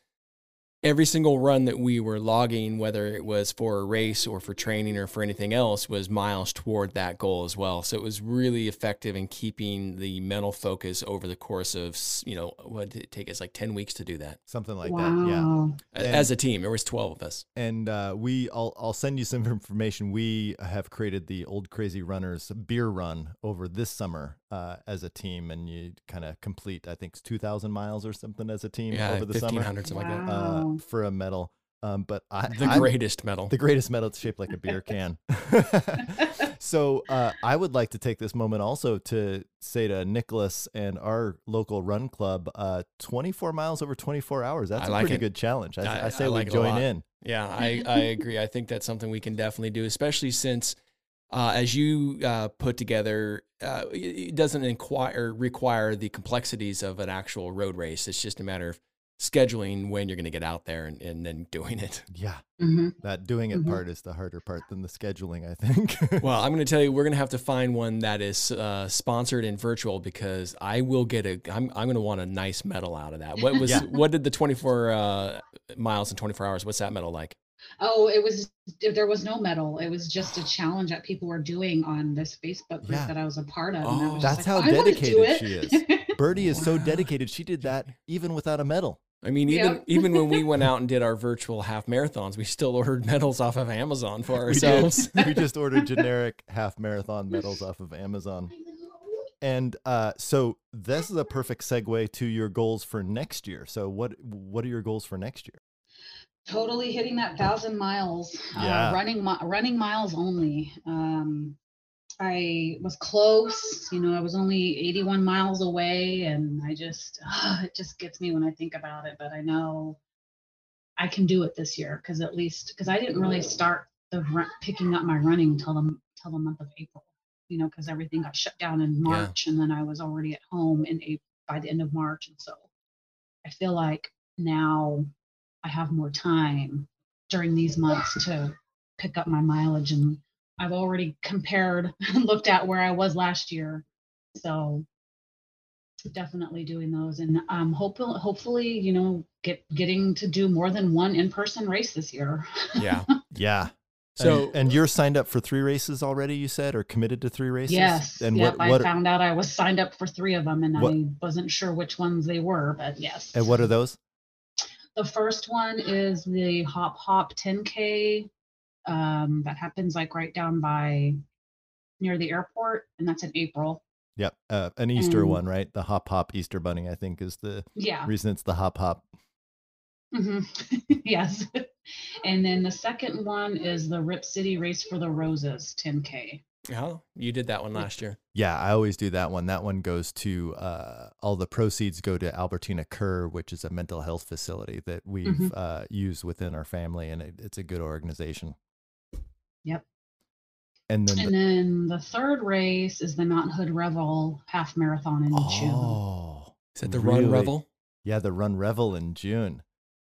every single run that we were logging, whether it was for a race or for training or for anything else, was miles toward that goal as well. So it was really effective in keeping the mental focus over the course of, you know, what did it take us like 10 weeks to do that Something like wow. that. Yeah. And- as a team. There was 12 of us. and uh, we I'll, I'll send you some information we have created the old crazy runners beer run over this summer uh, as a team and you kind of complete i think it's 2000 miles or something as a team Yeah, over the summer 1500, something like that. uh, for a medal um, but I, The I'm- greatest medal. the greatest medal it's shaped like a beer can so uh, i would like to take this moment also to say to nicholas and our local run club uh, 24 miles over 24 hours that's I a like pretty it. good challenge i, I- I say I we like it join in Yeah, I, I agree. I think that's something we can definitely do, especially since uh, as you uh, put together, uh, it it doesn't inquire, require the complexities of an actual road race. It's just a matter of scheduling when you're going to get out there and, and then doing it. yeah hmm That doing it Mhm. part is the harder part than the scheduling, I think. Well, I'm going to tell you, we're going to have to find one that is uh, sponsored and virtual because I will get a. I'm I'm going to want a nice medal out of that. What was Yeah. what did the 24 uh, miles in 24 hours? What's that medal like? Oh, it was there was no medal. It was just a challenge that people were doing on this Facebook group Yeah. that I was a part of. and I Oh. was That's just how like, "I wanna do dedicated she it." is. Birdie is so dedicated. She did that even without a medal. I mean, even Yep. even when we went out and did our virtual half marathons, we still ordered medals off of Amazon for ourselves. We did. ourselves. we just ordered generic half marathon medals off of Amazon. And uh, so this is a perfect segue to your goals for next year. So what what are your goals for next year? Totally hitting that thousand miles Yeah. uh, running running miles only um i was close you know i was only 81 miles away and i just it just gets me when i think about it but i know i can do it this year because at least because i didn't really start the run, picking up my running till the till the month of april you know because everything got shut down in march and then i was already at home in april by the end of march and so i feel like now I have more time during these months to pick up my mileage and I've already compared and looked at where I was last year. So definitely doing those and um hopefully hopefully, you know, get getting to do more than one in-person race this year. yeah. Yeah. So and, and you're signed up for three races already, you said, or committed to three races? yes. And yep, what what I found out I was signed up for three of them and What- I wasn't sure which ones they were, but yes. and what are those? The first one is the Hop Hop 10K. Um, that happens like right down by near the airport, and that's in April. Yep. Uh, an Easter And- one, right? The hop hop Easter bunny, I think, is the Yeah. reason it's the hop hop. hmm yes. And then the second one is the Rip City Race for the Roses 10K. Yeah, you did that one last year. Yeah, I always do that one. That one goes to uh, all the proceeds go to Albertina Kerr, which is a mental health facility that we've Mhm. uh, used within our family, and it, it's a good organization. Yep. And then, And the, then the third race is the Mount Hood Revel half marathon in June. oh, Is that the Run? Revel? Yeah, the Run Revel in June.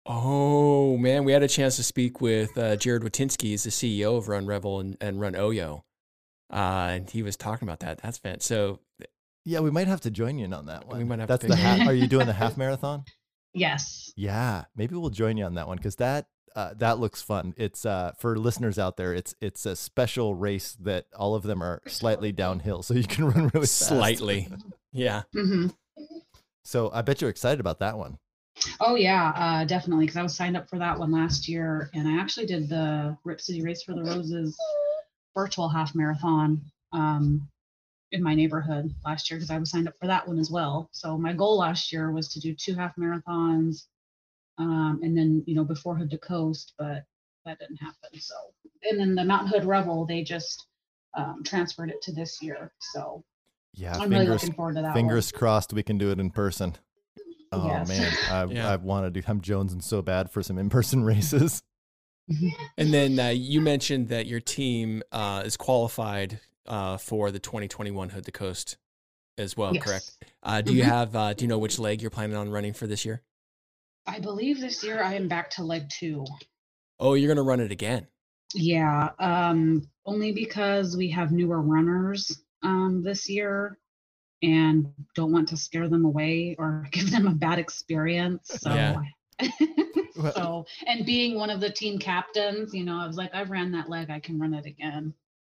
Oh man, we had a chance to speak with uh, Jared Watinsky, he's the CEO of Run Revel and, and Run Oyo, uh, and he was talking about that. That's fan. So Yeah, we might have to join you in on that one. We might have to That's the half. Are you doing the half marathon? Yes. Yeah, maybe we'll join you on that one because that uh, that looks fun. It's uh, for listeners out there. It's it's a special race that all of them are slightly downhill, so you can run really fast. slightly, yeah. hmm So I bet you're excited about that one. Oh yeah, uh, definitely. Because I was signed up for that one last year, and I actually did the Rip City Race for the Roses virtual half marathon um, in my neighborhood last year because I was signed up for that one as well. So my goal last year was to do two half marathons, um, and then you know before Hood to Coast, but that didn't happen. So and then the Mountain Hood Revel, they just um, transferred it to this year. So Yeah, I'm really fingers looking forward to that. fingers crossed we can do it in person. Oh Yes. man, I, Yeah. I want to do. I'm jonesing so bad for some in person races. One. And then uh, you mentioned that your team uh, is qualified uh, for the 2021 Hood to Coast as well, Yes. correct? Uh, do you Mhm. have? Uh, do you know which leg you're planning on running for this year? I believe this year I am back to leg two. Oh, you're gonna run it again. Yeah, um, only because we have newer runners um, this year and don't want to scare them away or give them a bad experience. So, Yeah. Well- so, and being one of the team captains, you know, I was like, I've ran that leg, I can run it again.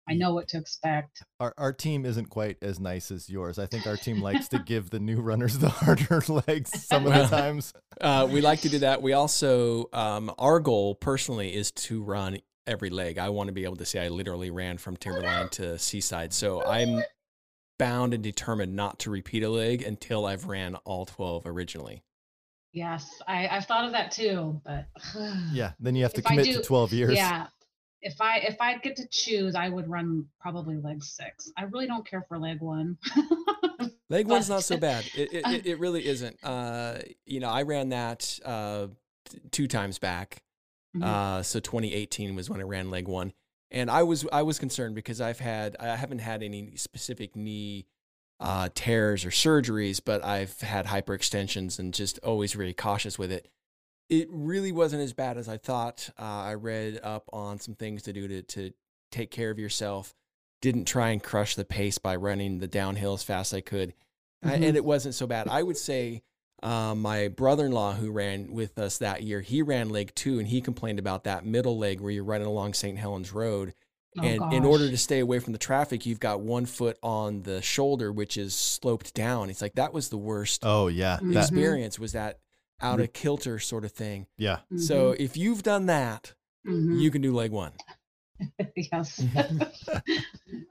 I know what to expect. Our our team isn't quite as nice as yours. I think our team likes to give the new runners the harder legs some of the times. Uh, we like to do that. We also, um, our goal personally is to run every leg. I want to be able to say I literally ran from Timberline to Seaside. So I'm bound and determined not to repeat a leg until I've ran all 12 originally. Yes, I, I've thought of that too, but Yeah, then you have to commit do- to 12 years. Yeah. If I if I get to choose, I would run probably leg six. I really don't care for leg one. Leg one's not so bad. It, it, it, it really isn't. Uh, you know, I ran that uh, two times back. Mhm. Uh, so 2018 was when I ran leg one, and I was I was concerned because I've had I haven't had any specific knee uh, tears or surgeries, but I've had hyperextensions and just always really cautious with it. It really wasn't as bad as I thought. Uh, I read up on some things to do to to take care of yourself. Didn't try and crush the pace by running the downhill as fast as I could, I- Mhm. and it wasn't so bad. I would say uh, my brother-in-law who ran with us that year, he ran leg two, and he complained about that middle leg where you're running along St. Helens Road, Oh, and in order to stay away from the traffic, you've got one foot on the shoulder, which is sloped down. It's like that was the worst Oh yeah, that experience. Was that out of kilter sort of thing? yeah. So if you've done that, Mhm. you can do leg one, yes.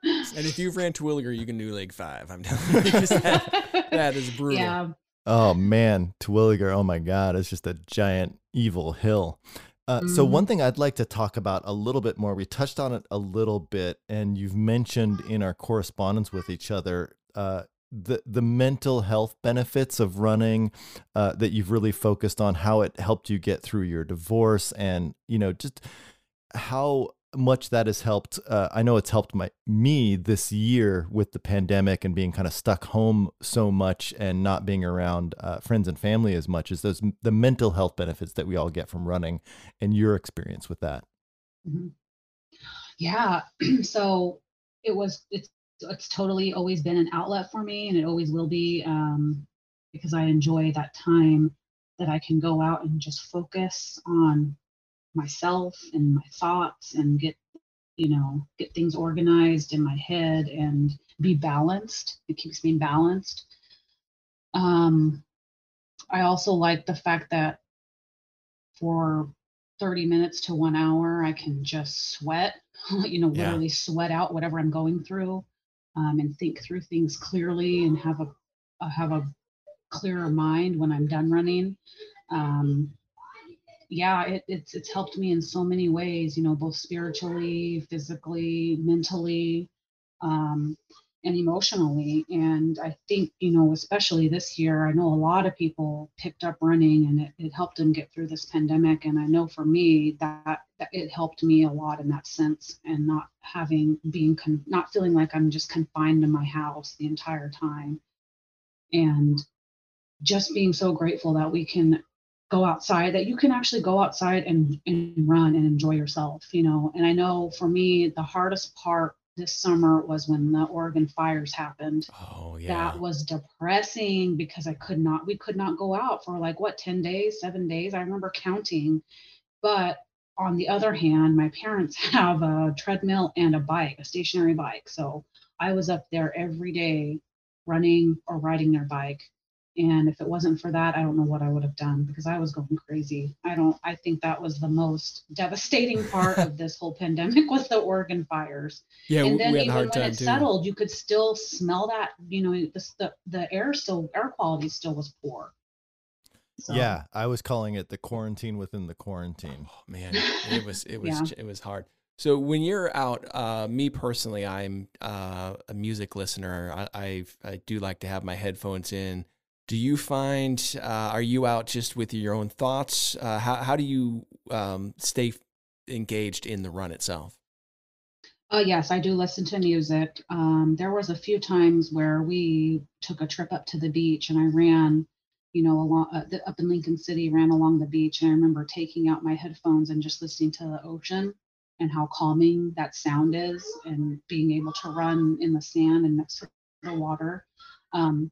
and if you've ran Terwilliger, you can do leg five. I'm telling you, 'cause that, that is brutal. Yeah. Oh man, Terwilliger. Oh my God, it's just a giant evil hill. Uh, So Mhm. one thing I'd like to talk about a little bit more. We touched on it a little bit, and you've mentioned in our correspondence with each other uh, the the mental health benefits of running. Uh, that you've really focused on how it helped you get through your divorce, and you know just how much that has helped. Uh, I know it's helped my me this year with the pandemic and being kind of stuck home so much and not being around uh, friends and family as much as those the mental health benefits that we all get from running and your experience with that. Mhm. Yeah. so it was it's it's totally always been an outlet for me and it always will be um, because I enjoy that time that I can go out and just focus on myself and my thoughts and get you know get things organized in my head and be balanced. It keeps me balanced. Um i also like the fact that for 30 minutes to one hour i can just sweat you know Yeah. literally sweat out whatever i'm going through um, and think through things clearly and have a have a clearer mind when i'm done running. Um, yeah it, it's it's helped me in so many ways you know both spiritually physically mentally um, and emotionally. And i think you know especially this year i know a lot of people picked up running and it, it helped them get through this pandemic. And i know for me that, that it helped me a lot in that sense and not having being con- not feeling like i'm just confined to my house the entire time. And just being so grateful that we can go outside that you can actually go outside and, and run and enjoy yourself you know? And i know for me the hardest part this summer was when the oregon fires happened. Oh yeah. that was depressing because i could not we could not go out for like what 10 days 7 days? I remember counting. But on the other hand my parents have a treadmill and a bike a stationary bike. So i was up there every day running or riding their bike and if it wasn't for that i don't know what i would have done because i was going crazy i don't i think that was the most devastating part of this whole pandemic was the oregon fires yeah, we, and then we had a even hard when time it too. settled, you could still smell that. You know, the the, the air still air quality still was poor. So, Yeah, I was calling it the quarantine within the quarantine. Oh man, it was it was Yeah. it was hard. So when you're out, uh, me personally, I'm uh, a music listener. I, I I do like to have my headphones in. Do you find uh, are you out just with your own thoughts? Uh, how how do you um, stay engaged in the run itself? Uh, yes, I do listen to music. Um, there was a few times where we took a trip up to the beach, and I ran, you know, along uh, the, up in Lincoln City, ran along the beach, and I remember taking out my headphones and just listening to the ocean and how calming that sound is, and being able to run in the sand and next to the water. Um,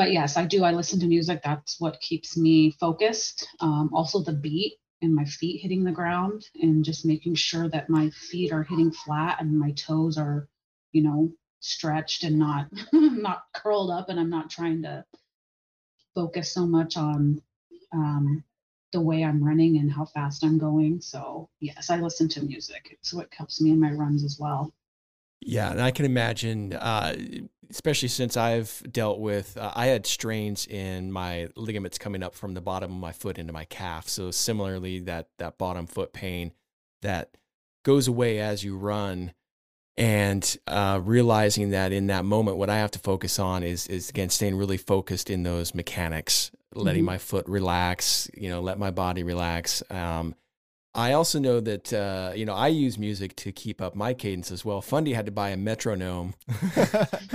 but yes, I do. I listen to music. That's what keeps me focused. Um, also, the beat and my feet hitting the ground and just making sure that my feet are hitting flat and my toes are, you know, stretched and not not curled up and I'm not trying to focus so much on um, the way I'm running and how fast I'm going. So yes, I listen to music. It's what helps me in my runs as well. Yeah, and I can imagine, uh, especially since I've dealt with, uh, I had strains in my ligaments coming up from the bottom of my foot into my calf. So similarly, that that bottom foot pain that goes away as you run, and uh, realizing that in that moment, what I have to focus on is is again staying really focused in those mechanics, letting mm-hmm. my foot relax, you know, let my body relax. Um, I also know that uh, you know I use music to keep up my cadence as well. Fundy had to buy a metronome,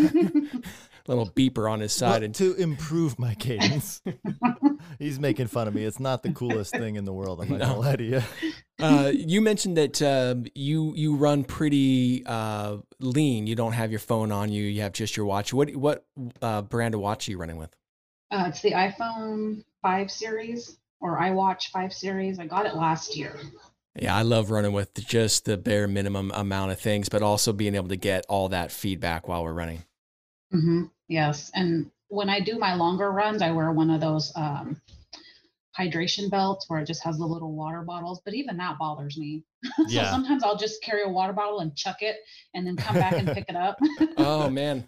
little beeper on his side, and to improve my cadence. He's making fun of me. It's not the coolest thing in the world. I'm not no. gonna lie to you. Uh, you mentioned that uh, you you run pretty uh, lean. You don't have your phone on you. You have just your watch. What what uh, brand of watch are you running with? Uh, it's the iPhone five series or I watch 5 series. I got it last year. Yeah, I love running with just the bare minimum amount of things, but also being able to get all that feedback while we're running. Mm-hmm. Yes. And when I do my longer runs, I wear one of those um, hydration belts where it just has the little water bottles, but even that bothers me. so yeah. sometimes I'll just carry a water bottle and chuck it and then come back and pick it up. oh, man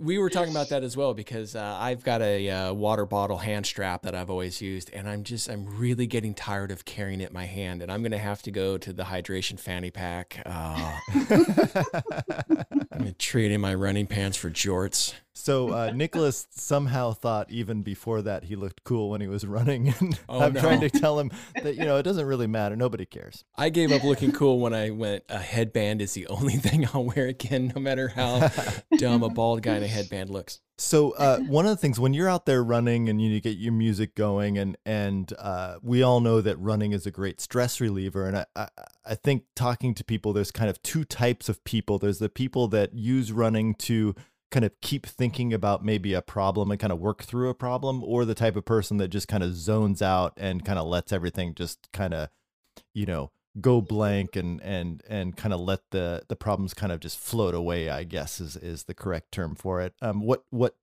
we were talking about that as well because uh, I've got a uh, water bottle hand strap that I've always used, and I'm just I'm really getting tired of carrying it in my hand, and I'm gonna have to go to the hydration fanny pack. Uh, I'm trade my running pants for jorts. So uh, Nicholas somehow thought even before that he looked cool when he was running, and oh, I'm no. trying to tell him that you know it doesn't really matter. Nobody cares. I gave up looking cool when I went. A headband is the only thing I'll wear again, no matter how dumb a bald guy in a headband looks. So uh, one of the things when you're out there running and you get your music going, and and uh, we all know that running is a great stress reliever, and I, I I think talking to people, there's kind of two types of people. There's the people that use running to kind of keep thinking about maybe a problem and kind of work through a problem or the type of person that just kind of zones out and kind of lets everything just kind of you know go blank and and and kind of let the the problems kind of just float away i guess is is the correct term for it. Um what what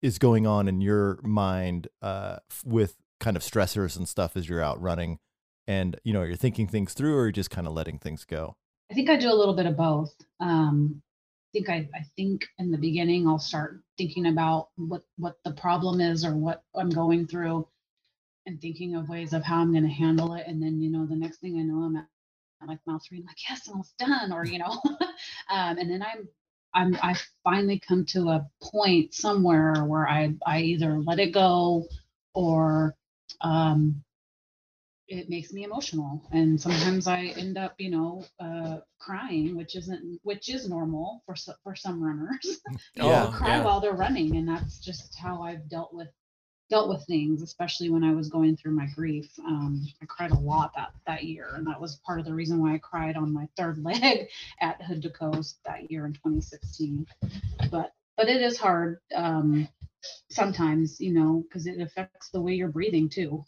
is going on in your mind uh with kind of stressors and stuff as you're out running? And you know you're thinking things through or you're just kind of letting things go? I think i do a little bit of both. Um think I, I think in the beginning I'll start thinking about what what the problem is or what I'm going through and thinking of ways of how I'm going to handle it. And then, you know, the next thing I know, I'm at like mile three, I'm like, yes, I'm almost done. Or, you know, um, and then I'm, I'm, I finally come to a point somewhere where I, I either let it go or, um, it makes me emotional. And sometimes i end up you know uh, crying which isn't which is normal for for some runners. Yeah, cry yeah. while they're running and that's just how i've dealt with dealt with things especially when i was going through my grief. Um, i cried a lot that that year and that was part of the reason why i cried on my third leg at hood to coast that year in 2016 but but it is hard um, sometimes you know because it affects the way you're breathing too.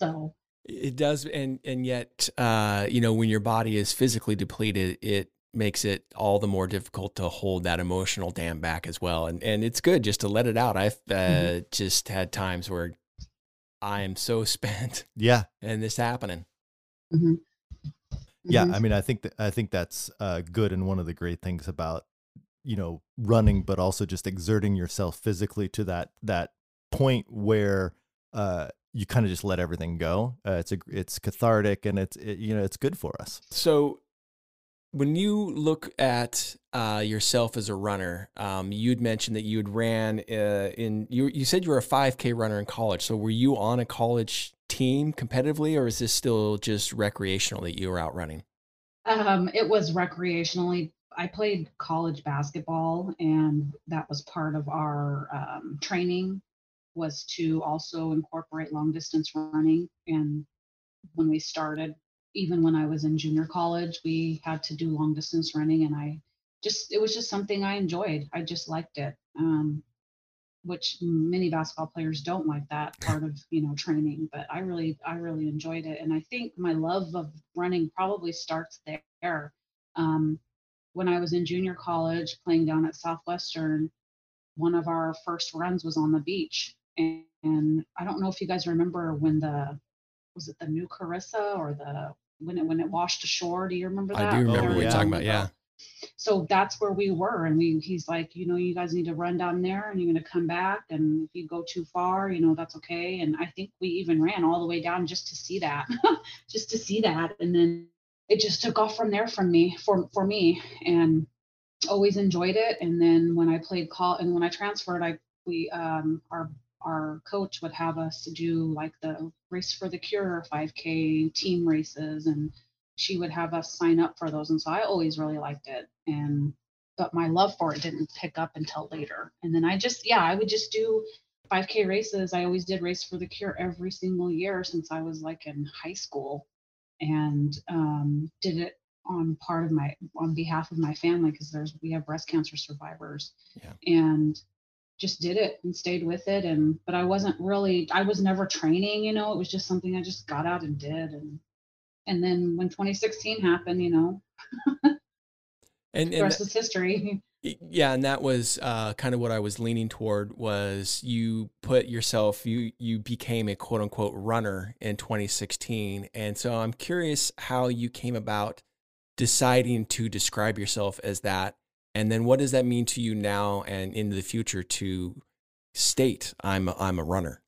So it does, and and yet, uh, you know, when your body is physically depleted, it makes it all the more difficult to hold that emotional dam back as well. And and it's good just to let it out. I've uh, mm-hmm. just had times where I am so spent. Yeah, and this happening. Mm-hmm. Yeah, mm-hmm. I mean, I think that I think that's uh, good, and one of the great things about you know running, but also just exerting yourself physically to that that point where uh, you kind of just let everything go. Uh, it's a it's cathartic and it's it, you know it's good for us. So when you look at uh, yourself as a runner, um, you'd mentioned that you had ran uh, in you you said you were a 5K runner in college. So were you on a college team competitively, or is this still just recreational that you were out running? Um, it was recreationally. I played college basketball, and that was part of our um, training was to also incorporate long distance running. And when we started, even when I was in junior college, we had to do long distance running. And I just, it was just something I enjoyed. I just liked it. Um, which many basketball players don't like that part of you know training but i really i really enjoyed it and i think my love of running probably starts there um, when i was in junior college playing down at southwestern one of our first runs was on the beach and, and i don't know if you guys remember when the was it the new carissa or the when it when it washed ashore do you remember that I do remember Oh, what you're yeah. talking about. Yeah. so that's where we were and we he's like you know you guys need to run down there and you're going to come back and if you go too far you know that's okay and i think we even ran all the way down just to see that just to see that and then it just took off from there from me for for me and always enjoyed it and then when i played call and when i transferred i we um our our coach would have us do like the race for the cure 5k team races and she would have us sign up for those and so i always really liked it and but my love for it didn't pick up until later and then i just yeah i would just do 5k races i always did race for the cure every single year since i was like in high school and um, did it on part of my on behalf of my family because there's we have breast cancer survivors Yeah. and just did it and stayed with it. And but i wasn't really i was never training you know it was just something i just got out and did. And and then when 2016 happened you know And, the and rest is history. Yeah, and that was uh, kind of what I was leaning toward. Was you put yourself, you you became a quote unquote runner in 2016, and so I'm curious how you came about deciding to describe yourself as that, and then what does that mean to you now and in the future to state I'm a, I'm a runner.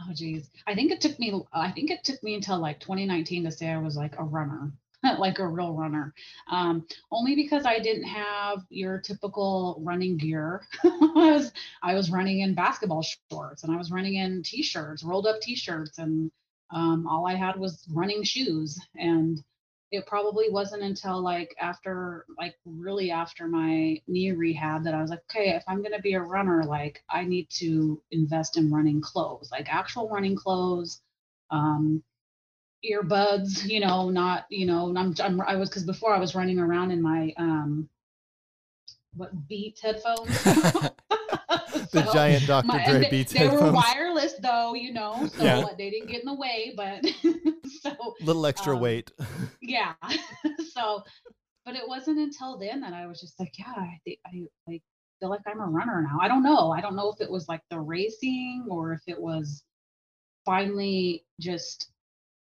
Oh geez. I think it took me I think it took me until like 2019 to say I was like a runner, like a real runner. Um, only because I didn't have your typical running gear. I was I was running in basketball shorts and I was running in t-shirts, rolled up t-shirts, and um, all I had was running shoes. And it probably wasn't until like after like really after my knee rehab that I was like, okay, if I'm gonna be a runner, like I need to invest in running clothes, like actual running clothes, um, earbuds, you know, not, you know, I'm, I'm I was because before I was running around in my um what Beats headphones. The So, giant Dr. my- Dre and they, Beats they were wireless though, you know, so Yeah. they didn't get in the way, but so Little extra um, weight. yeah so but it wasn't until then that i was just like yeah i think i like feel like i'm a runner now i don't know i don't know if it was like the racing or if it was finally just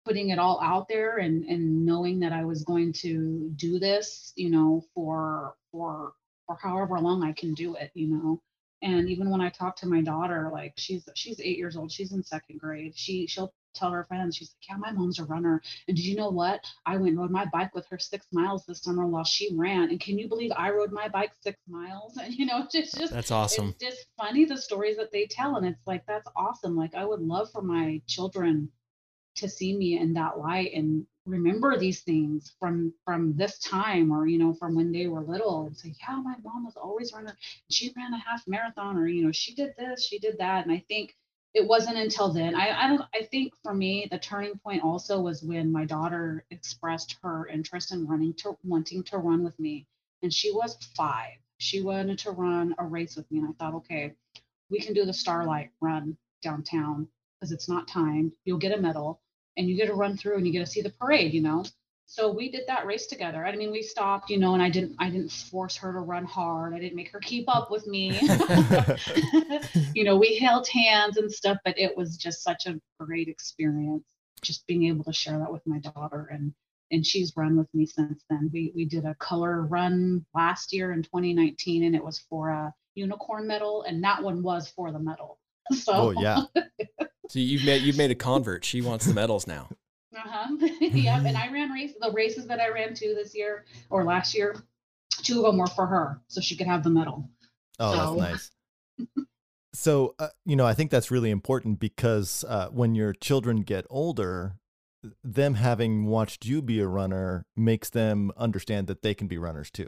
putting it all out there and and knowing that i was going to do this you know for for for however long i can do it you know and even when i talk to my daughter like she's she's eight years old she's in second grade she she'll tell her friends she's like yeah my mom's a runner and did you know what I went and rode my bike with her six miles this summer while she ran. And can you believe I rode my bike six miles? And you know, it's just That's awesome. it's just funny the stories that they tell. And it's like that's awesome. Like I would love for my children to see me in that light and remember these things from from this time or you know from when they were little and say yeah my mom was always running. She ran a half marathon or you know she did this she did that. And i think it wasn't until then. I, I don't i think for me the turning point also was when my daughter expressed her interest in running to wanting to run with me. And she was five. She wanted to run a race with me. And i thought okay we can do the starlight run downtown because it's not timed you'll get a medal and you get to run through and you get to see the parade you know so we did that race together i mean we stopped you know and i didn't i didn't force her to run hard i didn't make her keep up with me you know, we held hands and stuff, but it was just such a great experience just being able to share that with my daughter and and she's run with me since then. We we did a color run last year in 2019 and it was for a unicorn medal and that one was for the medal. So oh yeah. So you've made you've made a convert. She wants the medals now. Uh-huh. yeah, and I ran race the races that I ran to this year or last year. Two of them were for her, so she could have the medal. Oh, So- that's nice. So, uh, you know, I think that's really important because uh, when your children get older, them having watched you be a runner makes them understand that they can be runners too.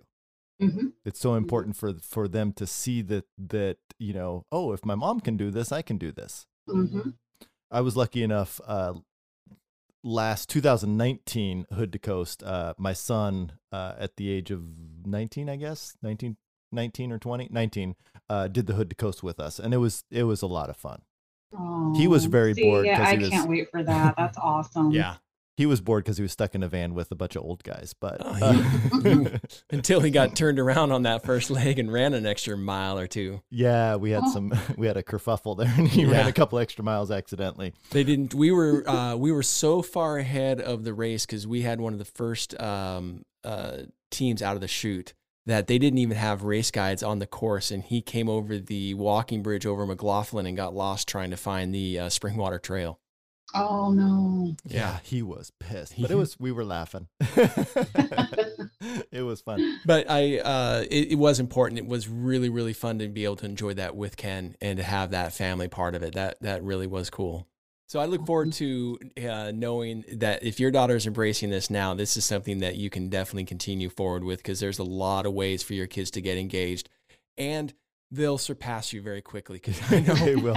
hmm It's so important for for them to see that that you know, oh, if my mom can do this, I can do this. hmm I was lucky enough uh, last 2019 Hood to Coast. Uh, my son, uh, at the age of 19, I guess 19, 19 or 20, 19, uh, did the Hood to Coast with us, and it was it was a lot of fun. Oh, He was very see, bored Yeah, I was- can't wait for that. That's awesome. Yeah. He was bored because he was stuck in a van with a bunch of old guys, but Oh, uh, Until he got turned around on that first leg and ran an extra mile or two. yeah, we had some we had a kerfuffle there, and he ran a couple extra miles accidentally. They didn't. We were uh, we were so far ahead of the race because we had one of the first um, uh, teams out of the chute that they didn't even have race guides on the course, and he came over the walking bridge over McLoughlin and got lost trying to find the uh, Springwater Trail. Oh no. Yeah, he was pissed, but it was we were laughing. it was fun. But I, uh, it, it was important. It was really, really fun to be able to enjoy that with Ken and to have that family part of it. That that really was cool. So I look forward to uh, knowing that if your daughter is embracing this now, this is something that you can definitely continue forward with because there's a lot of ways for your kids to get engaged, and they'll surpass you very quickly. Because I know they will.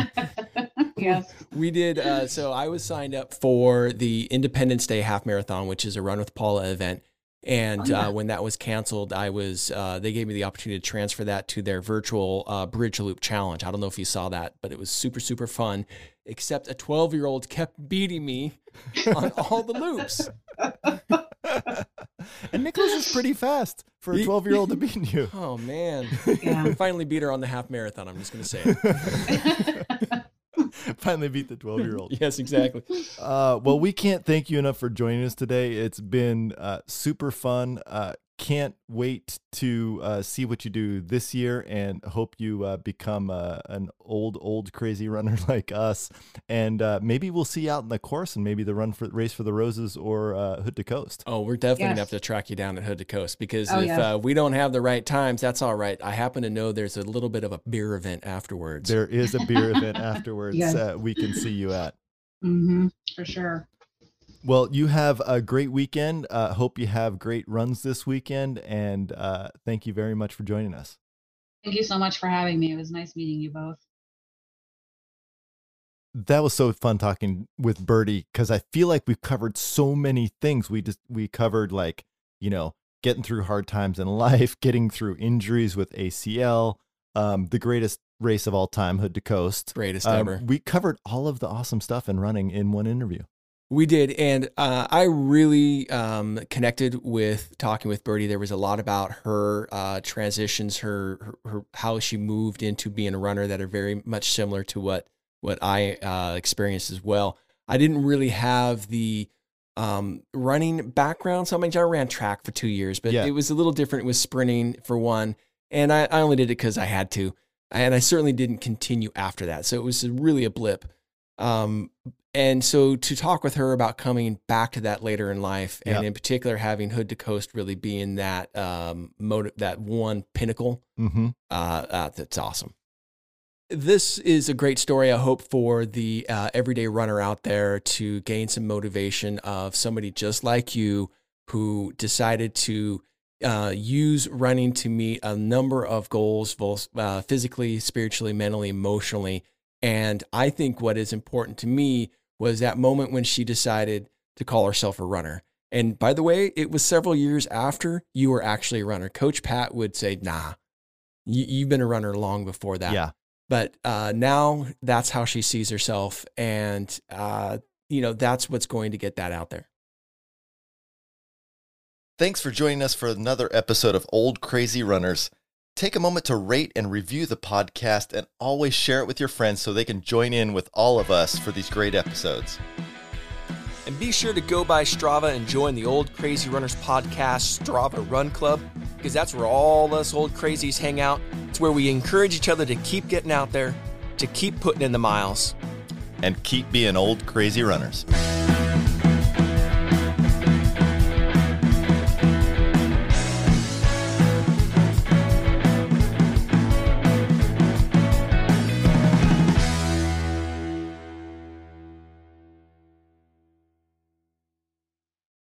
Yes. we did. Uh, so I was signed up for the Independence Day Half Marathon, which is a Run with Paula event. And Oh, yeah. uh, when that was canceled, I was uh, they gave me the opportunity to transfer that to their virtual uh, Bridge Loop Challenge. I don't know if you saw that, but it was super super fun. Except a 12 year old kept beating me on all the loops. and Nicholas is pretty fast for a 12 year old to beat you. Oh man! Yeah. Finally beat her on the half marathon. I'm just gonna say it. Finally beat the 12 year old. yes, exactly. Uh, well, we can't thank you enough for joining us today. It's been uh, super fun. Uh, can't wait to uh, see what you do this year and hope you uh, become uh, an old, old crazy runner like us. And uh, maybe we'll see you out in the course and maybe the run for race for the roses or uh, Hood to Coast. Oh, we're definitely gonna have to track you down at Hood to Coast because Oh, if yes. uh, we don't have the right times, that's all right. I happen to know there's a little bit of a beer event afterwards. There is a beer event afterwards Yes. uh, we can see you at. Mm-hmm, for sure. Well, you have a great weekend. Uh, hope you have great runs this weekend. And uh, thank you very much for joining us. Thank you so much for having me. It was nice meeting you both. that was so fun talking with Birdie because I feel like we've covered so many things. We just we covered like you know getting through hard times in life, getting through injuries with ACL, um, the greatest race of all time, Hood to Coast. Greatest Um, ever. we covered all of the awesome stuff in running in one interview. We did, and uh, I really um, connected with talking with Birdie. There was a lot about her uh, transitions, her, her her how she moved into being a runner that are very much similar to what what I uh, experienced as well. I didn't really have the um, running background, so I mean, I ran track for two years, but Yeah. it was a little different. It was sprinting for one, and I, I only did it because I had to, and I certainly didn't continue after that. So it was really a blip. Um, and so to talk with her about coming back to that later in life, and Yeah. in particular having Hood to Coast really being that um, motive, that one pinnacle, Mm-hmm. uh, uh, that's awesome. This is a great story. I hope for the uh, everyday runner out there to gain some motivation of somebody just like you who decided to uh, use running to meet a number of goals, both uh, physically, spiritually, mentally, emotionally. And I think what is important to me was that moment when she decided to call herself a runner. And by the way, it was several years after you were actually a runner. Coach Pat would say, nah, you, you've been a runner long before that. Yeah. But uh, now that's how she sees herself. And, uh, you know, that's what's going to get that out there. Thanks for joining us for another episode of Old Crazy Runners. Take a moment to rate and review the podcast and always share it with your friends so they can join in with all of us for these great episodes. And be sure to go by Strava and join the Old Crazy Runners podcast Strava Run Club because that's where all us old crazies hang out. It's where we encourage each other to keep getting out there, to keep putting in the miles. And keep being old crazy runners.